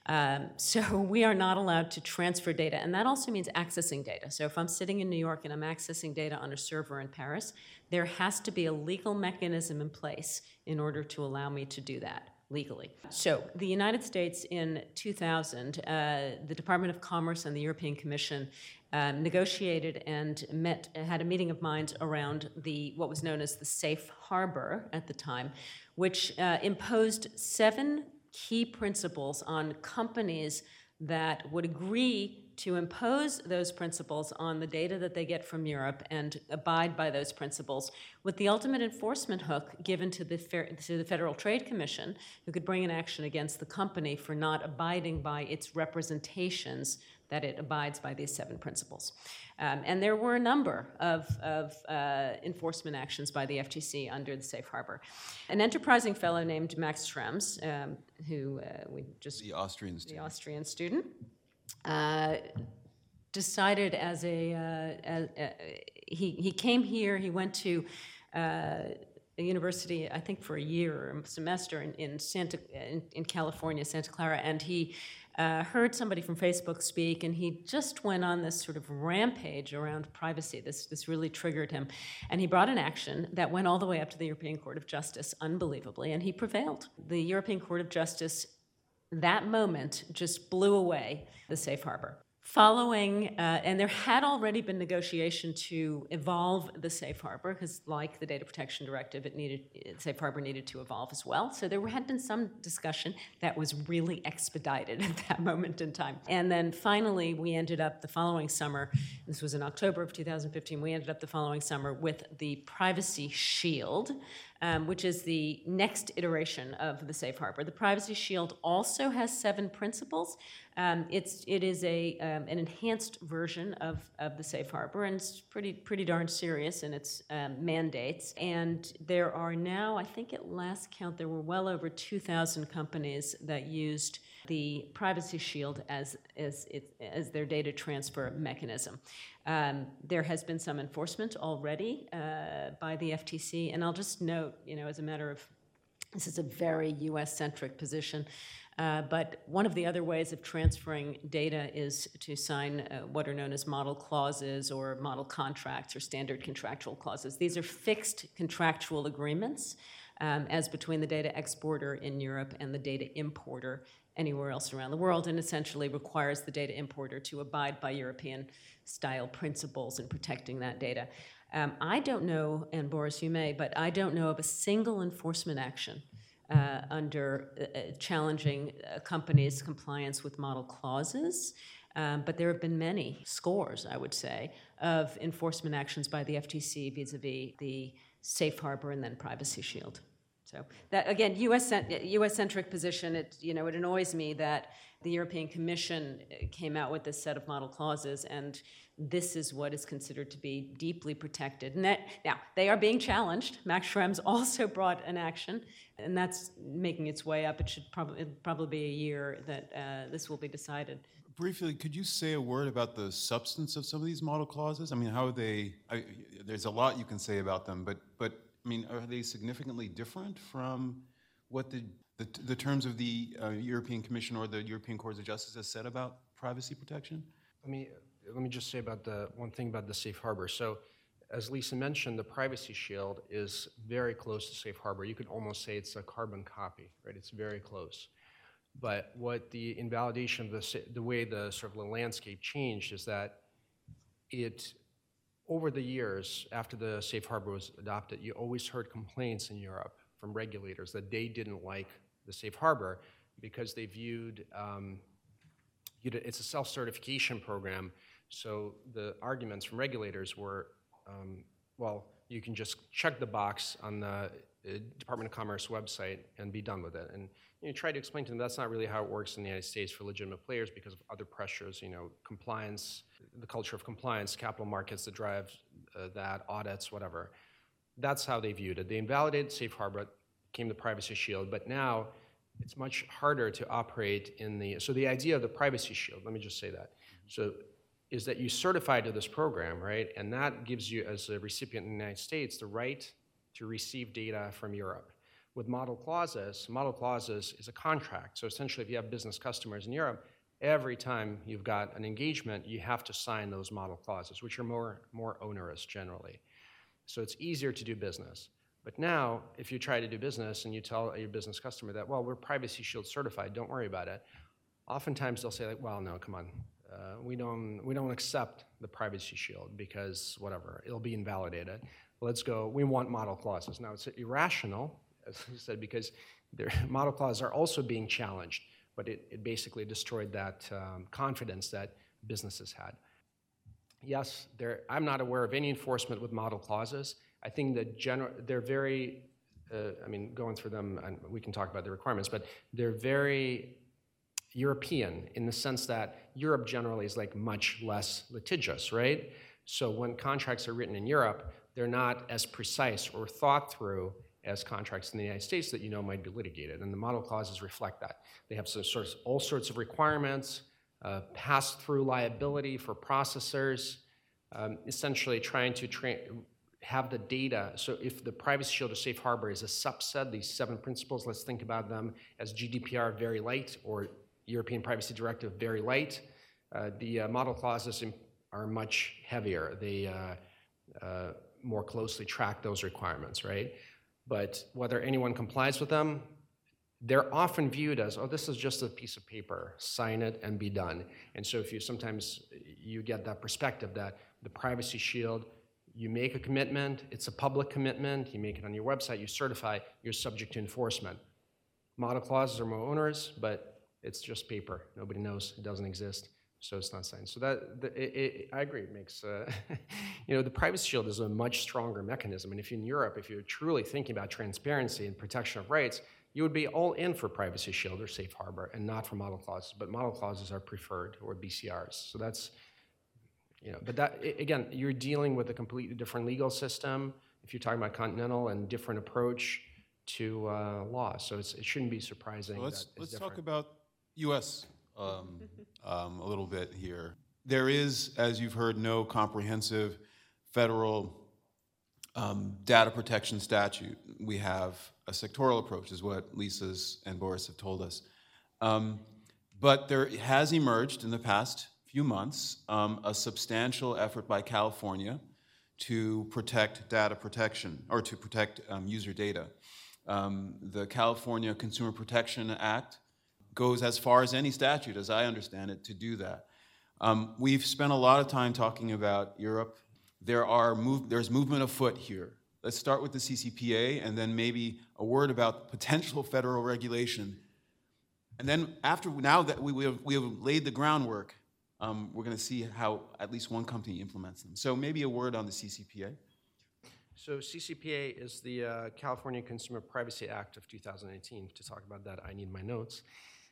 Um, so we are not allowed to transfer data, and that also means accessing data. So if I'm sitting in New York and I'm accessing data on a server in Paris, there has to be a legal mechanism in place in order to allow me to do that legally. So the United States in 2000, uh, the Department of Commerce and the European Commission um, negotiated and met had a meeting of minds around the what was known as the safe harbor at the time, which uh, imposed seven key principles on companies that would agree to impose those principles on the data that they get from Europe and abide by those principles, with the ultimate enforcement hook given to the, to the Federal Trade Commission, who could bring an action against the company for not abiding by its representations that it abides by these seven principles. Um, and there were a number of, of uh, enforcement actions by the FTC under the safe harbor. An enterprising fellow named Max Schrems, um, who uh, we just The Austrians. the Austrian student, uh, decided as a, uh, as, uh, he, he came here, he went to uh, a university, I think for a year or a semester in, in Santa, in, in California, Santa Clara, and he uh, heard somebody from Facebook speak, and he just went on this sort of rampage around privacy. This, this really triggered him. And he brought an action that went all the way up to the European Court of Justice, unbelievably, and he prevailed. The European Court of Justice that moment just blew away the safe harbor. Following, uh, and there had already been negotiation to evolve the safe harbor, because like the data protection directive, it needed, safe harbor needed to evolve as well. So there had been some discussion that was really expedited at that moment in time. And then finally, we ended up the following summer, this was in October of 2015, we ended up the following summer with the Privacy Shield, um, which is the next iteration of the safe harbor. The Privacy Shield also has seven principles. Um, it's it is a um, an enhanced version of, of the safe harbor, and it's pretty pretty darn serious in its um, mandates. And there are now, I think at last count, there were well over 2,000 companies that used the Privacy Shield as as it, as their data transfer mechanism. Um, there has been some enforcement already uh, by the FTC, and I'll just note, you know, as a matter of this is a very US centric position. Uh, but one of the other ways of transferring data is to sign uh, what are known as model clauses or model contracts or standard contractual clauses. These are fixed contractual agreements um, as between the data exporter in Europe and the data importer anywhere else around the world, and essentially requires the data importer to abide by European style principles in protecting that data. Um, I don't know, and Boris, you may, but I don't know of a single enforcement action uh, under uh, uh, challenging a company's compliance with model clauses. Um, but there have been many scores, I would say, of enforcement actions by the FTC vis-a-vis the safe harbor and then privacy shield. So that again, U.S. U.S. centric position. It you know it annoys me that the European Commission came out with this set of model clauses, and this is what is considered to be deeply protected. And that, now they are being challenged. Max Schrems also brought an action, and that's making its way up. It should probably probably be a year that uh, this will be decided. Briefly, could you say a word about the substance of some of these model clauses? I mean, how they? I, there's a lot you can say about them, but but I mean, are they significantly different from what the the, the terms of the uh, European Commission or the European Court of Justice has said about privacy protection? Let me let me just say about the one thing about the safe harbor. So, as Lisa mentioned, the privacy shield is very close to safe harbor. You could almost say it's a carbon copy, right? It's very close. But what the invalidation of the, the way the sort of the landscape changed is that it, over the years after the safe harbor was adopted, you always heard complaints in Europe from regulators that they didn't like the safe harbor because they viewed um, it's a self-certification program. So the arguments from regulators were, um, well, you can just check the box on the Department of Commerce website and be done with it. And you know, try to explain to them that's not really how it works in the United States for legitimate players because of other pressures, you know, compliance, the culture of compliance, capital markets that drive uh, that, audits, whatever. That's how they viewed it. They invalidated safe harbor, came the privacy shield, but now it's much harder to operate in the. So the idea of the privacy shield, let me just say that. So is that you certify to this program, right? And that gives you, as a recipient in the United States, the right to receive data from Europe. With model clauses, model clauses is a contract. So essentially, if you have business customers in Europe, every time you've got an engagement, you have to sign those model clauses, which are more, more onerous generally. So it's easier to do business. But now, if you try to do business and you tell your business customer that, well, we're Privacy Shield certified, don't worry about it, oftentimes they'll say, like, well, no, come on, uh, we, don't, we don't accept the Privacy Shield because whatever, it'll be invalidated. Let's go, we want model clauses. Now, it's irrational as I said, because their model clauses are also being challenged, but it, it basically destroyed that um, confidence that businesses had. Yes, I'm not aware of any enforcement with model clauses. I think that general, they're very, uh, I mean, going through them, and we can talk about the requirements, but they're very European in the sense that Europe generally is like much less litigious, right? So when contracts are written in Europe, they're not as precise or thought through as contracts in the United States that you know might be litigated. And the model clauses reflect that. They have some sorts, all sorts of requirements, uh, pass through liability for processors, um, essentially trying to tra- have the data. So if the privacy shield or safe harbor is a subset, these seven principles, let's think about them as GDPR very light or European Privacy Directive very light. Uh, the uh, model clauses are much heavier. They uh, uh, more closely track those requirements, right? But whether anyone complies with them, they're often viewed as, oh, this is just a piece of paper, sign it and be done. And so if you sometimes you get that perspective that the privacy shield, you make a commitment, it's a public commitment, you make it on your website, you certify, you're subject to enforcement. Model clauses are more onerous, but it's just paper. Nobody knows, it doesn't exist so it's not signed. So that the, it, it, I agree. It makes uh, you know the privacy shield is a much stronger mechanism. And if you're in Europe, if you're truly thinking about transparency and protection of rights, you would be all in for privacy shield or safe harbor, and not for model clauses. But model clauses are preferred or BCRs. So that's you know. But that again, you're dealing with a completely different legal system. If you're talking about continental and different approach to uh, law, so it shouldn't be surprising. Well, let's let's talk about U.S um, um, a little bit here. There is, as you've heard, no comprehensive federal um, data protection statute. We have a sectoral approach, is what Lisa's and Boris have told us. Um, but there has emerged in the past few months um, a substantial effort by California to protect data protection or to protect um, user data. the California Consumer Protection Act goes as far as any statute, as I understand it, to do that. Um, we've spent a lot of time talking about Europe. There are move, there's movement afoot here let's start with the CCPA and then maybe a word about potential federal regulation. And then after, now that we, we, have, we have laid the groundwork, um, we're going to see how at least one company implements them. So maybe a word on the CCPA. So CCPA is the uh, California Consumer Privacy Act of 2018. To talk about that, I need my notes.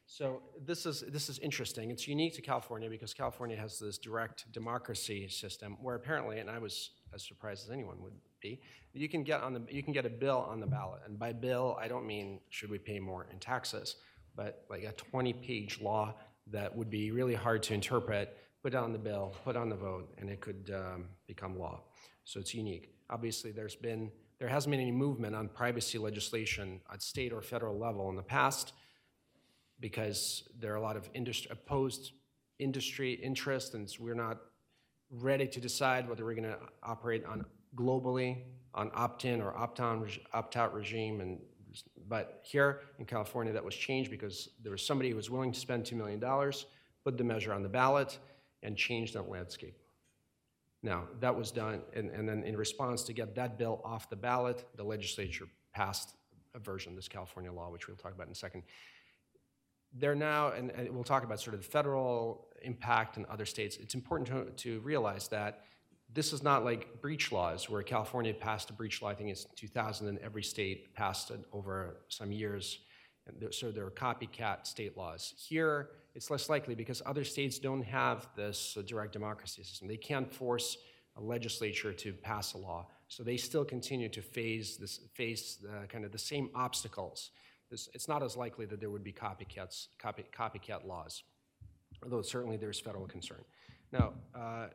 So this is this is interesting. It's unique to California because California has this direct democracy system where apparently, and I was as surprised as anyone would be, you can get on the you can get a bill on the ballot. And by bill, I don't mean should we pay more in taxes, but like a 20-page law that would be really hard to interpret. Put on the bill, put on the vote, and it could um, become law. So it's unique. Obviously, there's been there hasn't been any movement on privacy legislation at state or federal level in the past because there are a lot of industry, opposed industry interests, and we're not ready to decide whether we're going to operate on globally on opt-in or opt-out opt-out regime. And but here in California, that was changed because there was somebody who was willing to spend two million dollars, put the measure on the ballot, and change that landscape. Now, that was done, and, and then in response to get that bill off the ballot, the legislature passed a version, of this California law, which we'll talk about in a second. They're now, and, and we'll talk about sort of the federal impact in other states. It's important to, to realize that this is not like breach laws, where California passed a breach law, I think it's 2000, and every state passed it over some years. There, so there are copycat state laws. Here, it's less likely because other states don't have this uh, direct democracy system. They can't force a legislature to pass a law. So they still continue to face this, face kind of the same obstacles. It's not as likely that there would be copycats, copy, copycat laws, although certainly there's federal concern. Now, uh,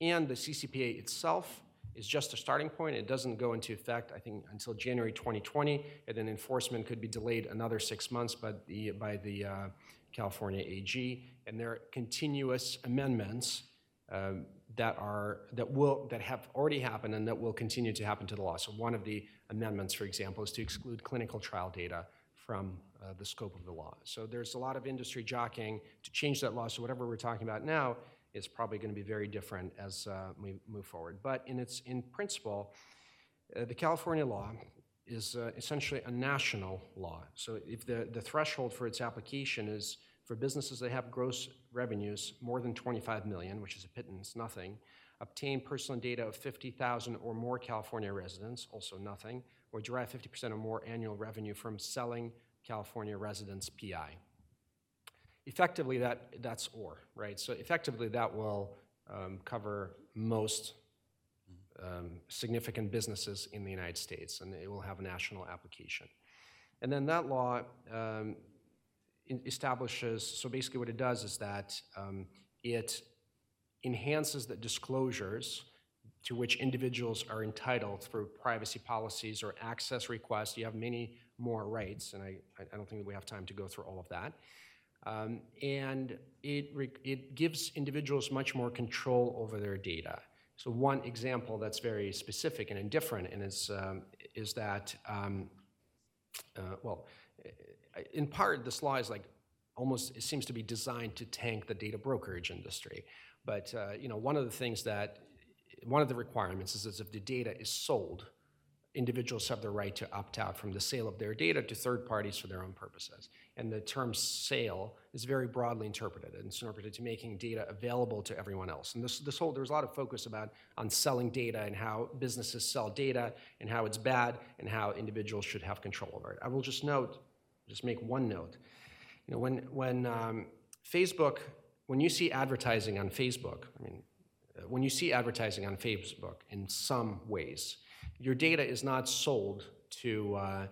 and the CCPA itself is just a starting point. It doesn't go into effect, I think, until January 2020, and then enforcement could be delayed another six months by the, by the uh, California AG, and there are continuous amendments um, that are that will that have already happened and that will continue to happen to the law. So one of the amendments, for example, is to exclude clinical trial data from uh, the scope of the law. So there's a lot of industry jockeying to change that law. So whatever we're talking about now is probably going to be very different as uh, we move forward. But in its in principle, uh, the California law is uh, essentially a national law. So if the, the threshold for its application is for businesses that have gross revenues more than 25 million, which is a pittance, nothing, obtain personal data of 50,000 or more California residents, also nothing, or derive 50% or more annual revenue from selling California residents PI. Effectively, that, that's or, right? So effectively, that will um, cover most um, significant businesses in the United States, and it will have a national application. And then that law um, establishes, so basically what it does is that um, it enhances the disclosures to which individuals are entitled through privacy policies or access requests. You have many more rights, and I, I don't think that we have time to go through all of that. Um, and it, it gives individuals much more control over their data. So one example that's very specific and indifferent and is, um, is that, um, uh, well, in part, this law is like almost, it seems to be designed to tank the data brokerage industry. But, uh, you know, one of the things that, one of the requirements is that if the data is sold, individuals have the right to opt out from the sale of their data to third parties for their own purposes. And the term sale is very broadly interpreted. and It's interpreted to making data available to everyone else. And this, this whole, there's a lot of focus about on selling data and how businesses sell data and how it's bad and how individuals should have control over it. I will just note, just make one note. You know, when, when um, Facebook, when you see advertising on Facebook, I mean, when you see advertising on Facebook in some ways, your data is not sold to uh,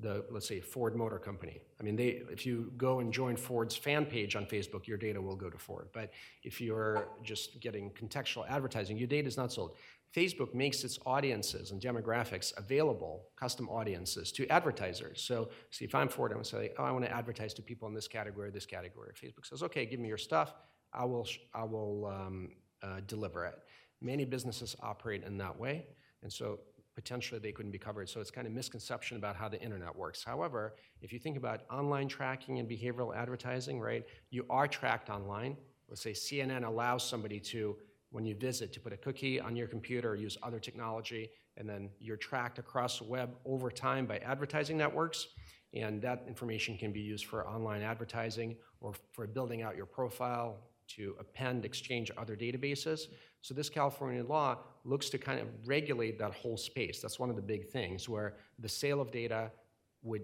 the, let's say, Ford Motor Company. I mean, they, if you go and join Ford's fan page on Facebook, your data will go to Ford. But if you're just getting contextual advertising, your data is not sold. Facebook makes its audiences and demographics available, custom audiences, to advertisers. So, see, if I'm Ford, I'm going to say, oh, I want to advertise to people in this category, this category. Facebook says, okay, give me your stuff. I will, I will um, uh, deliver it. Many businesses operate in that way. And so potentially they couldn't be covered. So it's kind of misconception about how the internet works. However, if you think about online tracking and behavioral advertising, right, you are tracked online. Let's say CNN allows somebody to when you visit to put a cookie on your computer or use other technology, and then you're tracked across the web over time by advertising networks. And that information can be used for online advertising or for building out your profile to append, exchange other databases. So this California law looks to kind of regulate that whole space. That's one of the big things where the sale of data would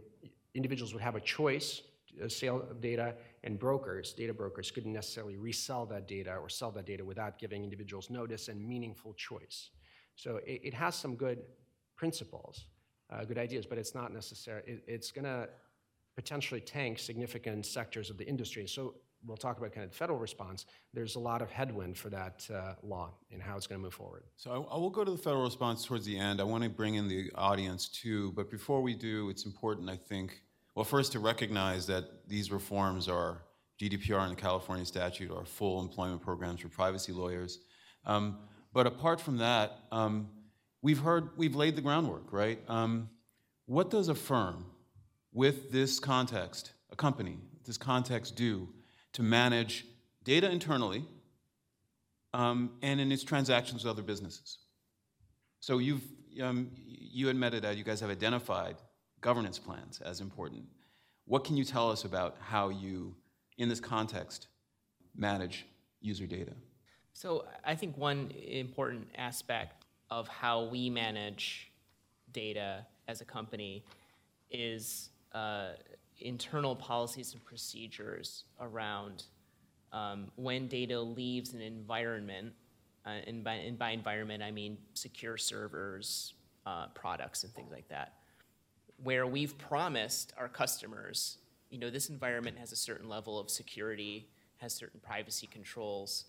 individuals would have a choice uh, sale of data and brokers data brokers couldn't necessarily resell that data or sell that data without giving individuals notice and meaningful choice so it, it has some good principles uh, good ideas but it's not necessary it, it's going to potentially tank significant sectors of the industry so we'll talk about kind of the federal response there's a lot of headwind for that uh, law and how it's going to move forward So I, I will go to the federal response towards the end. I want to bring in the audience too, but before we do, it's important, I think, well, first to recognize that these reforms are GDPR and the California statute are full employment programs for privacy lawyers. Um, but apart from that, um, we've heard, we've laid the groundwork, right? Um, what does a firm with this context, a company, this context do to manage data internally um, and in its transactions with other businesses? So you've, um, you admitted that you guys have identified governance plans as important. What can you tell us about how you, in this context, manage user data? So I think one important aspect of how we manage data as a company is uh, internal policies and procedures around um, when data leaves an environment, uh, and, by, and by environment I mean secure servers, uh, products, and things like that, where we've promised our customers, you know, this environment has a certain level of security, has certain privacy controls.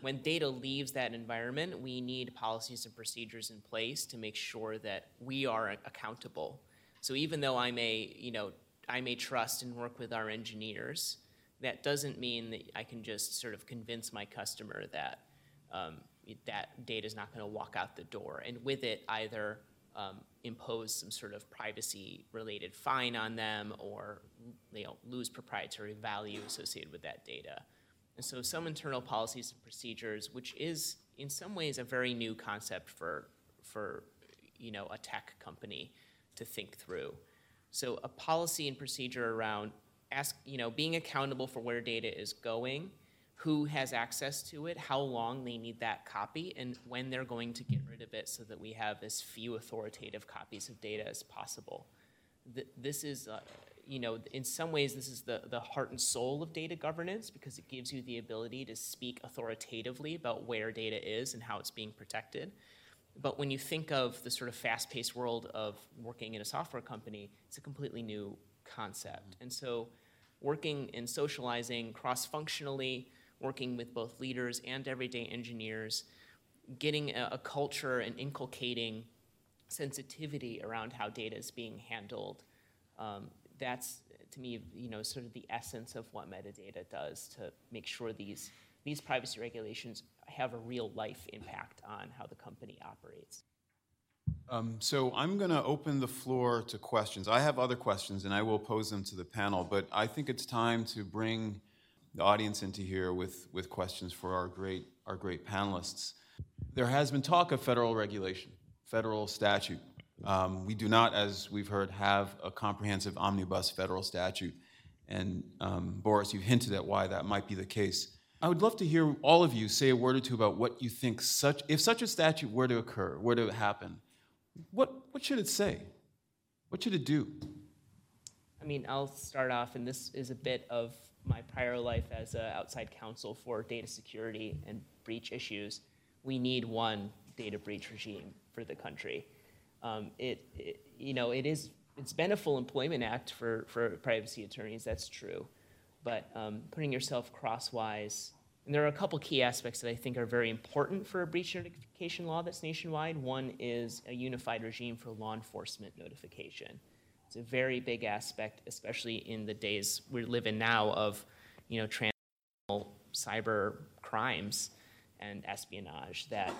When data leaves that environment, we need policies and procedures in place to make sure that we are accountable. So even though I may, you know, I may trust and work with our engineers, that doesn't mean that I can just sort of convince my customer that um, that data is not going to walk out the door, and with it either um, impose some sort of privacy-related fine on them or you know lose proprietary value associated with that data. And so some internal policies and procedures, which is in some ways a very new concept for for you know a tech company to think through. So a policy and procedure around ask, you know, being accountable for where data is going, who has access to it, how long they need that copy, and when they're going to get rid of it so that we have as few authoritative copies of data as possible. Th- This is, uh, you know, in some ways, this is the, the heart and soul of data governance because it gives you the ability to speak authoritatively about where data is and how it's being protected. But when you think of the sort of fast-paced world of working in a software company, it's a completely new concept. And so working and socializing cross-functionally, working with both leaders and everyday engineers, getting a, a culture and inculcating sensitivity around how data is being handled. Um, that's, to me, you know, sort of the essence of what Medidata does to make sure these, these privacy regulations have a real life impact on how the company operates. Um, so I'm going to open the floor to questions. I have other questions, and I will pose them to the panel. But I think it's time to bring the audience into here with, with questions for our great our great panelists. There has been talk of federal regulation, federal statute. Um, we do not, as we've heard, have a comprehensive omnibus federal statute. And um, Boris, you've hinted at why that might be the case. I would love to hear all of you say a word or two about what you think such, if such a statute were to occur, were to happen, what, what should it say? What should it do? I mean, I'll start off, and this is a bit of my prior life as an outside counsel for data security and breach issues. We need one data breach regime for the country. Um, it, it, you know, it is, it's been a full employment act for, for privacy attorneys, that's true. But um, putting yourself crosswise, and there are a couple key aspects that I think are very important for a breach notification law that's nationwide. One is a unified regime for law enforcement notification. It's a very big aspect, especially in the days we live in now of, you know, transnational cyber crimes and espionage. That,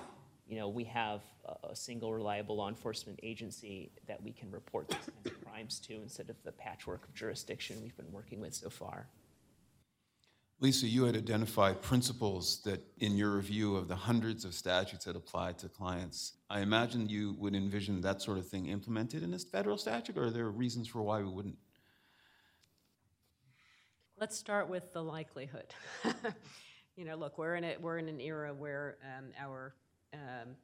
you know, we have a, a single reliable law enforcement agency that we can report these kinds of crimes to instead of the patchwork of jurisdiction we've been working with so far. Lisa, you had identified principles that, in your review of the hundreds of statutes that apply to clients, I imagine you would envision that sort of thing implemented in a federal statute, or are there reasons for why we wouldn't? Let's start with the likelihood. you know, look, we're in a, we're in an era where um, our um,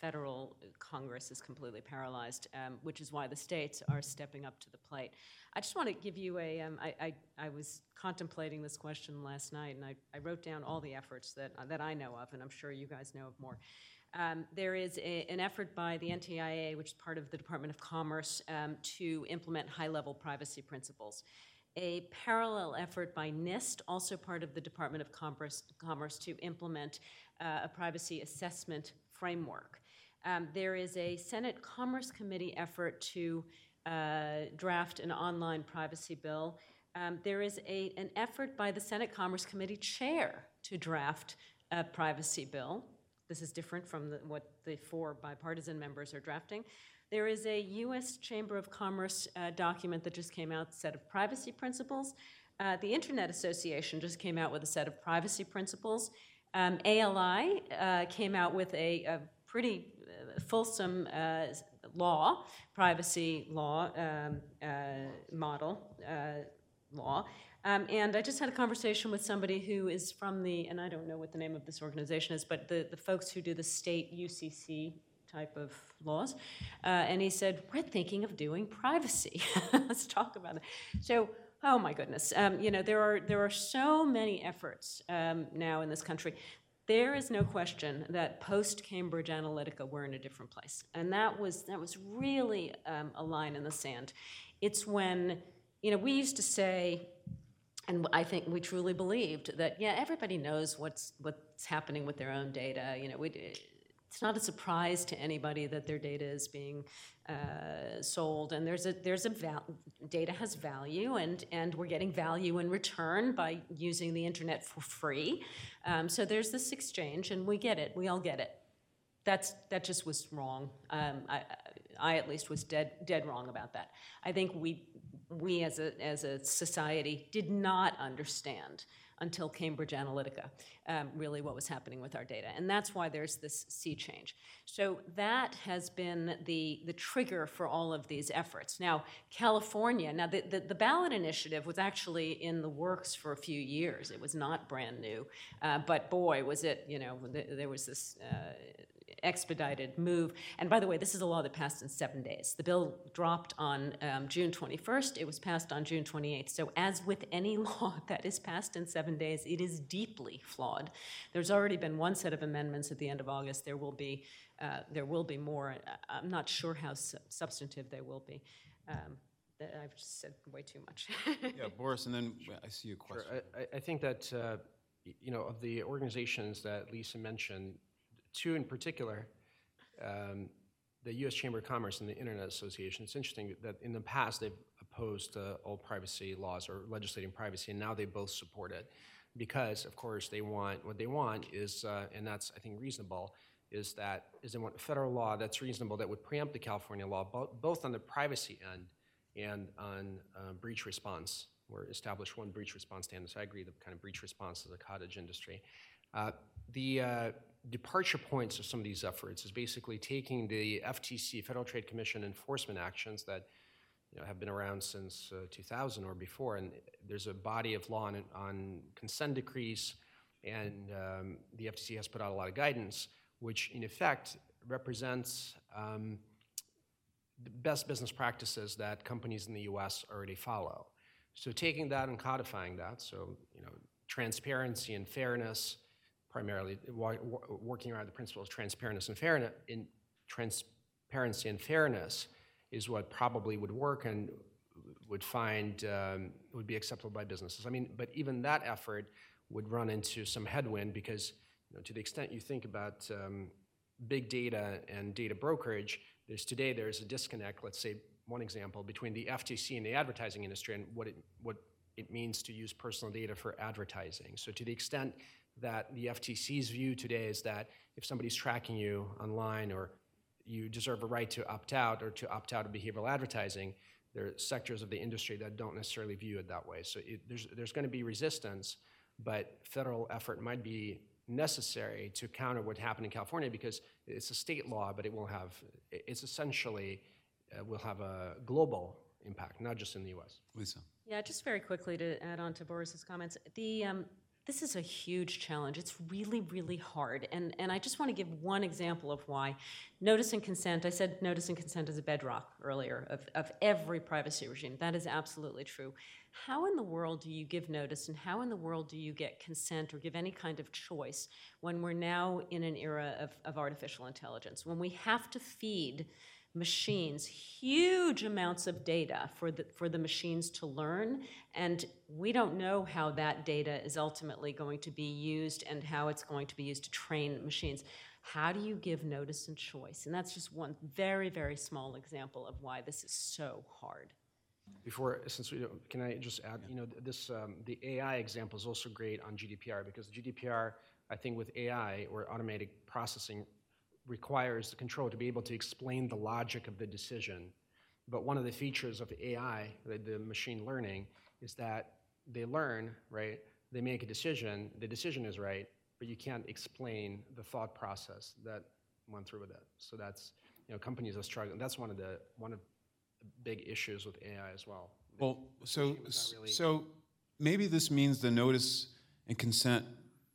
federal Congress is completely paralyzed, um, which is why the states are stepping up to the plate. I just want to give you a. Um, I, I, I was contemplating this question last night, and I, I wrote down all the efforts that, that I know of, and I'm sure you guys know of more. Um, there is a, an effort by the NTIA, which is part of the Department of Commerce, um, to implement high-level privacy principles a parallel effort by NIST, also part of the Department of Commerce, Commerce to implement uh, a privacy assessment framework. Um, there is a Senate Commerce Committee effort to uh, draft an online privacy bill. Um, there is a, an effort by the Senate Commerce Committee chair to draft a privacy bill. This is different from the, what the four bipartisan members are drafting. There is a U.S. Chamber of Commerce uh, document that just came out, set of privacy principles. Uh, the Internet Association just came out with a set of privacy principles. Um, ALI uh, came out with a, a pretty fulsome uh, law, privacy law um, uh, model law. Um, and I just had a conversation with somebody who is from the, and I don't know what the name of this organization is, but the, the folks who do the state UCC type of laws. Uh, and he said, We're thinking of doing privacy. Let's talk about it. So, oh my goodness, um, you know, there are, there are so many efforts um, now in this country. There is no question that post Cambridge Analytica, we're in a different place. And that was, that was really um, a line in the sand. It's when, you know, we used to say, and I think we truly believed that, yeah, everybody knows what's, what's happening with their own data. You know, we, it's not a surprise to anybody that their data is being uh, sold, and there's a there's a val- data has value, and and we're getting value in return by using the internet for free. Um, so there's this exchange, and we get it. We all get it. That's that just was wrong. Um, I, I at least was dead dead wrong about that. I think we we as a as a society did not understand until Cambridge Analytica, um, really what was happening with our data. And that's why there's this sea change. So that has been the, the trigger for all of these efforts. Now, California, now the, the, the ballot initiative was actually in the works for a few years. It was not brand new. Uh, but boy, was it, you know, there was this uh, expedited move. And by the way, this is a law that passed in seven days. The bill dropped on um, June 21st. It was passed on June 28th. So, as with any law that is passed in seven days, it is deeply flawed. There's already been one set of amendments at the end of August. There will be uh, there will be more. I'm not sure how su- substantive they will be. Um, I've just said way too much. yeah, Boris, and then I see a question. Sure. I, I, think that uh, you know of the organizations that Lisa mentioned, two in particular, um, the U.S. Chamber of Commerce and the Internet Association. It's interesting that in the past they've opposed uh, all privacy laws or legislating privacy, and now they both support it because, of course, they want what they want is, uh, and that's I think reasonable, is that is they want federal law that's reasonable that would preempt the California law, bo- both on the privacy end and on uh, breach response. We're established one breach response standard. So I agree the kind of breach response is a cottage industry. Uh, the uh, departure points of some of these efforts is basically taking the FTC, Federal Trade Commission enforcement actions that you know, have been around since uh, 2000 or before, and there's a body of law on, on consent decrees, and um, the FTC has put out a lot of guidance, which in effect represents um, the best business practices that companies in the U.S. already follow. So taking that and codifying that, so you know, transparency and fairness, primarily working around the principles of transparency and fairness in transparency and fairness is what probably would work and would find um, would be acceptable by businesses. I mean, but even that effort would run into some headwind because you know, to the extent you think about um, big data and data brokerage, there's today there's a disconnect. Let's say one example between the FTC and the advertising industry and what it what it means to use personal data for advertising. So to the extent that the FTC's view today is that if somebody's tracking you online or you deserve a right to opt out or to opt out of behavioral advertising, there are sectors of the industry that don't necessarily view it that way. So it, there's, there's going to be resistance but federal effort might be necessary to counter what happened in California because it's a state law, but it will have, it's essentially, uh, will have a global impact, not just in the US. Lisa. Yeah, just very quickly to add on to Boris's comments, the, um, this is a huge challenge. It's really, really hard. And, and I just want to give one example of why. Notice and consent, I said notice and consent is a bedrock earlier of, of every privacy regime. That is absolutely true. How in the world do you give notice and how in the world do you get consent or give any kind of choice when we're now in an era of, of artificial intelligence? When we have to feed machines huge amounts of data for the, for the machines to learn, and we don't know how that data is ultimately going to be used and how it's going to be used to train machines. How do you give notice and choice? And that's just one very, very small example of why this is so hard. Before, since we, don't- can I just add, you know, this, um, the AI example is also great on GDPR because GDPR, I think with AI or automated processing requires the control to be able to explain the logic of the decision. But one of the features of AI, the, the machine learning, is that they learn, right? They make a decision, the decision is right, but you can't explain the thought process that went through with it. So that's, you know, companies are struggling. That's one of the, one of the big issues with AI as well. Well, so, really- so maybe this means the notice and consent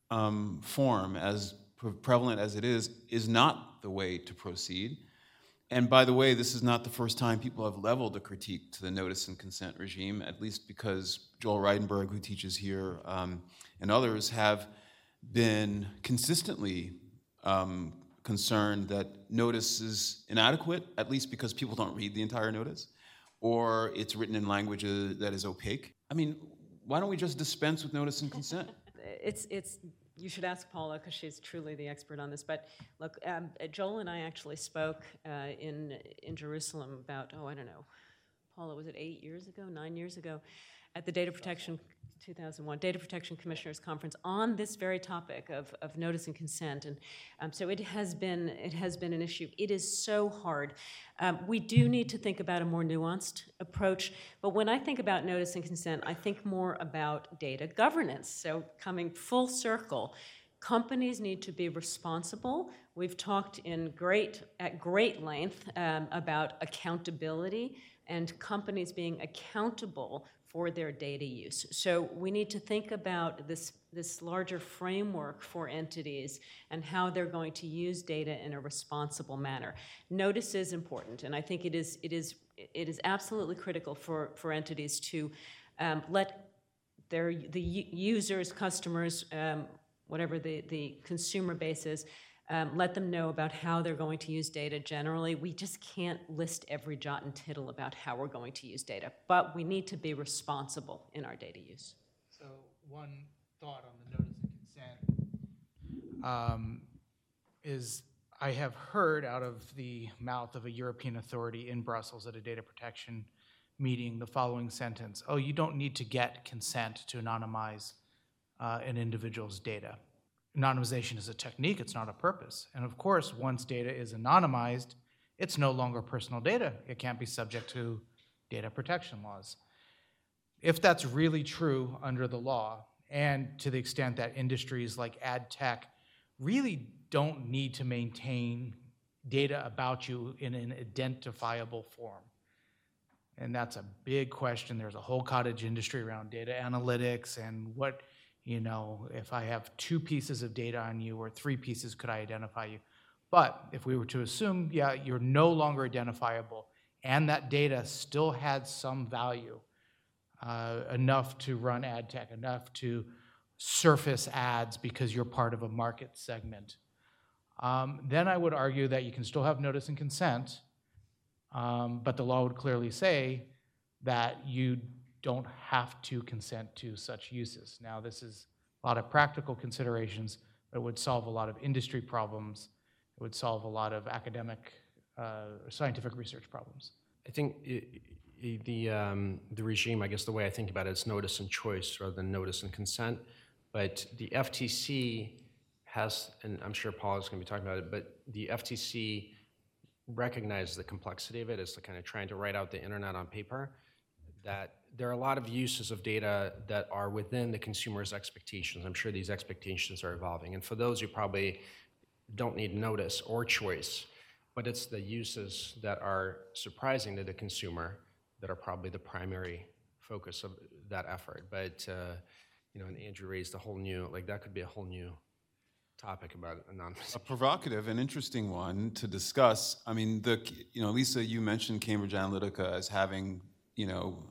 um, form, as prevalent as it is, is not the way to proceed. And by the way, this is not the first time people have leveled a critique to the notice and consent regime, at least because Joel Reidenberg, who teaches here, um, and others have been consistently um, concerned that notice is inadequate, at least because people don't read the entire notice, or it's written in language uh, that is opaque. I mean, why don't we just dispense with notice and consent? It's, it's, you should ask Paula because she's truly the expert on this. But look, um, Joel and I actually spoke uh, in, in Jerusalem about, oh, I don't know, Paula, was it eight years ago, nine years ago, at the Data Protection, 2001, Data Protection Commissioners Conference on this very topic of, of notice and consent. And um, so it has been, it has been an issue. It is so hard. Um, we do need to think about a more nuanced approach. But when I think about notice and consent, I think more about data governance. So coming full circle, companies need to be responsible. We've talked in great, at great length um, about accountability and companies being accountable for their data use. So we need to think about this, this larger framework for entities and how they're going to use data in a responsible manner. Notice is important, and I think it is, it is, it is absolutely critical for, for entities to um, let their, the users, customers, um, whatever the, the consumer base is, um, let them know about how they're going to use data generally. We just can't list every jot and tittle about how we're going to use data, but we need to be responsible in our data use. So one thought on the notice of consent um, is I have heard out of the mouth of a European authority in Brussels at a data protection meeting the following sentence: "Oh, you don't need to get consent to anonymize uh, an individual's data. Anonymization is a technique; it's not a purpose. And of course, once data is anonymized, it's no longer personal data. It can't be subject to data protection laws." if that's really true under the law, and to the extent that industries like ad tech really don't need to maintain data about you in an identifiable form. And that's a big question. There's a whole cottage industry around data analytics and what, you know, if I have two pieces of data on you or three pieces, could I identify you? But if we were to assume, yeah, you're no longer identifiable and that data still had some value, uh, enough to run ad tech, enough to surface ads because you're part of a market segment. Um, then I would argue that you can still have notice and consent, um, but the law would clearly say that you don't have to consent to such uses. Now, this is a lot of practical considerations, but it would solve a lot of industry problems. It would solve a lot of academic, uh, scientific research problems. I think i- i- the, um, the regime, I guess the way I think about it's notice and choice rather than notice and consent. But the FTC has, and I'm sure Paul is going to be talking about it, but the FTC recognizes the complexity of it. The kind of trying to write out the internet on paper. That there are a lot of uses of data that are within the consumer's expectations. I'm sure these expectations are evolving. And for those, you probably don't need notice or choice, but it's the uses that are surprising to the consumer that are probably the primary focus of that effort. But, uh, you know, and Andrew raised a whole new, like that could be a whole new topic about anonymous. A provocative and interesting one to discuss. I mean, the you know, Lisa, you mentioned Cambridge Analytica as having you know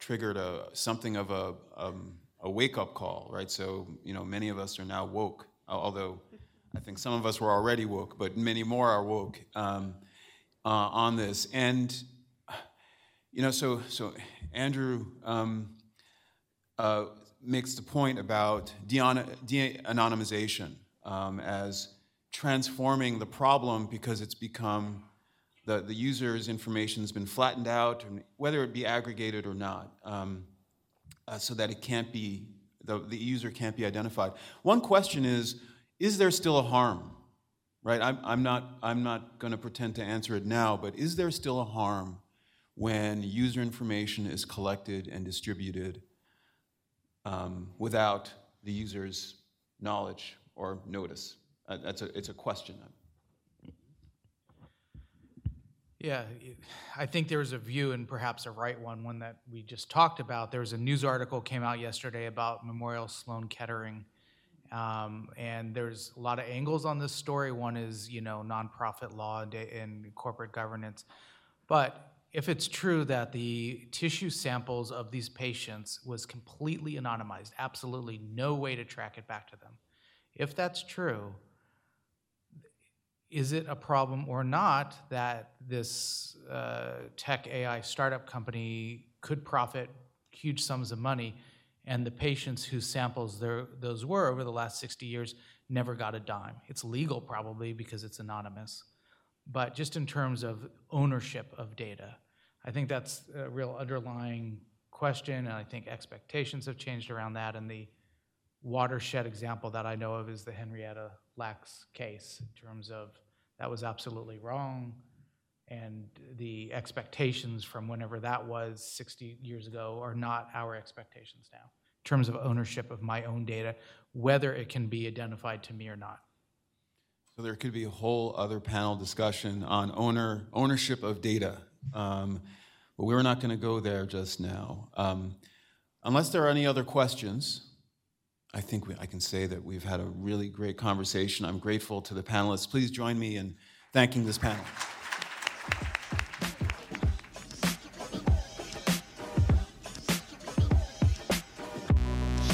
triggered a something of a um, a wake up call, right? So you know, many of us are now woke, although I think some of us were already woke, but many more are woke um, uh, on this. And you know, so so Andrew. Um, uh, makes the point about de-anonymization um, as transforming the problem because it's become the, the user's information has been flattened out, whether it be aggregated or not, um, uh, so that it can't be, the, the user can't be identified. One question is, is there still a harm? Right, I'm, I'm not, I'm not going to pretend to answer it now, but is there still a harm when user information is collected and distributed um, without the user's knowledge or notice? Uh, that's a, it's a question. Yeah, I think there's a view, and perhaps a right one, one that we just talked about. There was a news article came out yesterday about Memorial Sloan Kettering, um, and there's a lot of angles on this story. One is, you know, nonprofit law and, and corporate governance, but if it's true that the tissue samples of these patients was completely anonymized, absolutely no way to track it back to them, if that's true, is it a problem or not that this uh, tech AI startup company could profit huge sums of money and the patients whose samples those were over the last 60 years never got a dime? It's legal probably because it's anonymous. But just in terms of ownership of data, I think that's a real underlying question, and I think expectations have changed around that. And the watershed example that I know of is the Henrietta Lacks case, in terms of that was absolutely wrong, and the expectations from whenever that was 60 years ago are not our expectations now, in terms of ownership of my own data, whether it can be identified to me or not. So there could be a whole other panel discussion on owner ownership of data, um, but we're not going to go there just now. Um, unless there are any other questions, I think we, I can say that we've had a really great conversation. I'm grateful to the panelists. Please join me in thanking this panel.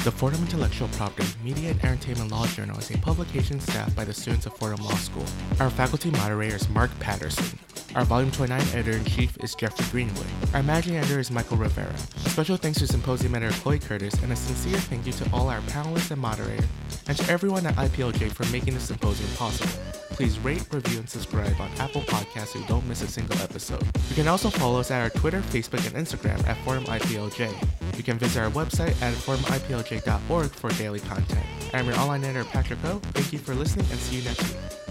The Fordham Intellectual Property, Media and Entertainment Law Journal is a publication staffed by the students of Fordham Law School. Our faculty moderator is Mark Patterson. Our Volume 29 Editor-in-Chief is Jeffrey Greenwood. Our Managing Editor is Michael Rivera. Special thanks to Symposium Editor Chloe Curtis, and a sincere thank you to all our panelists and moderators, and to everyone at IPLJ for making this symposium possible. Please rate, review, and subscribe on Apple Podcasts so you don't miss a single episode. You can also follow us at our Twitter, Facebook, and Instagram at Fordham IPLJ. You can visit our website at fordhamiplj.org for daily content. I'm your online editor, Patrick O. Thank you for listening and see you next week.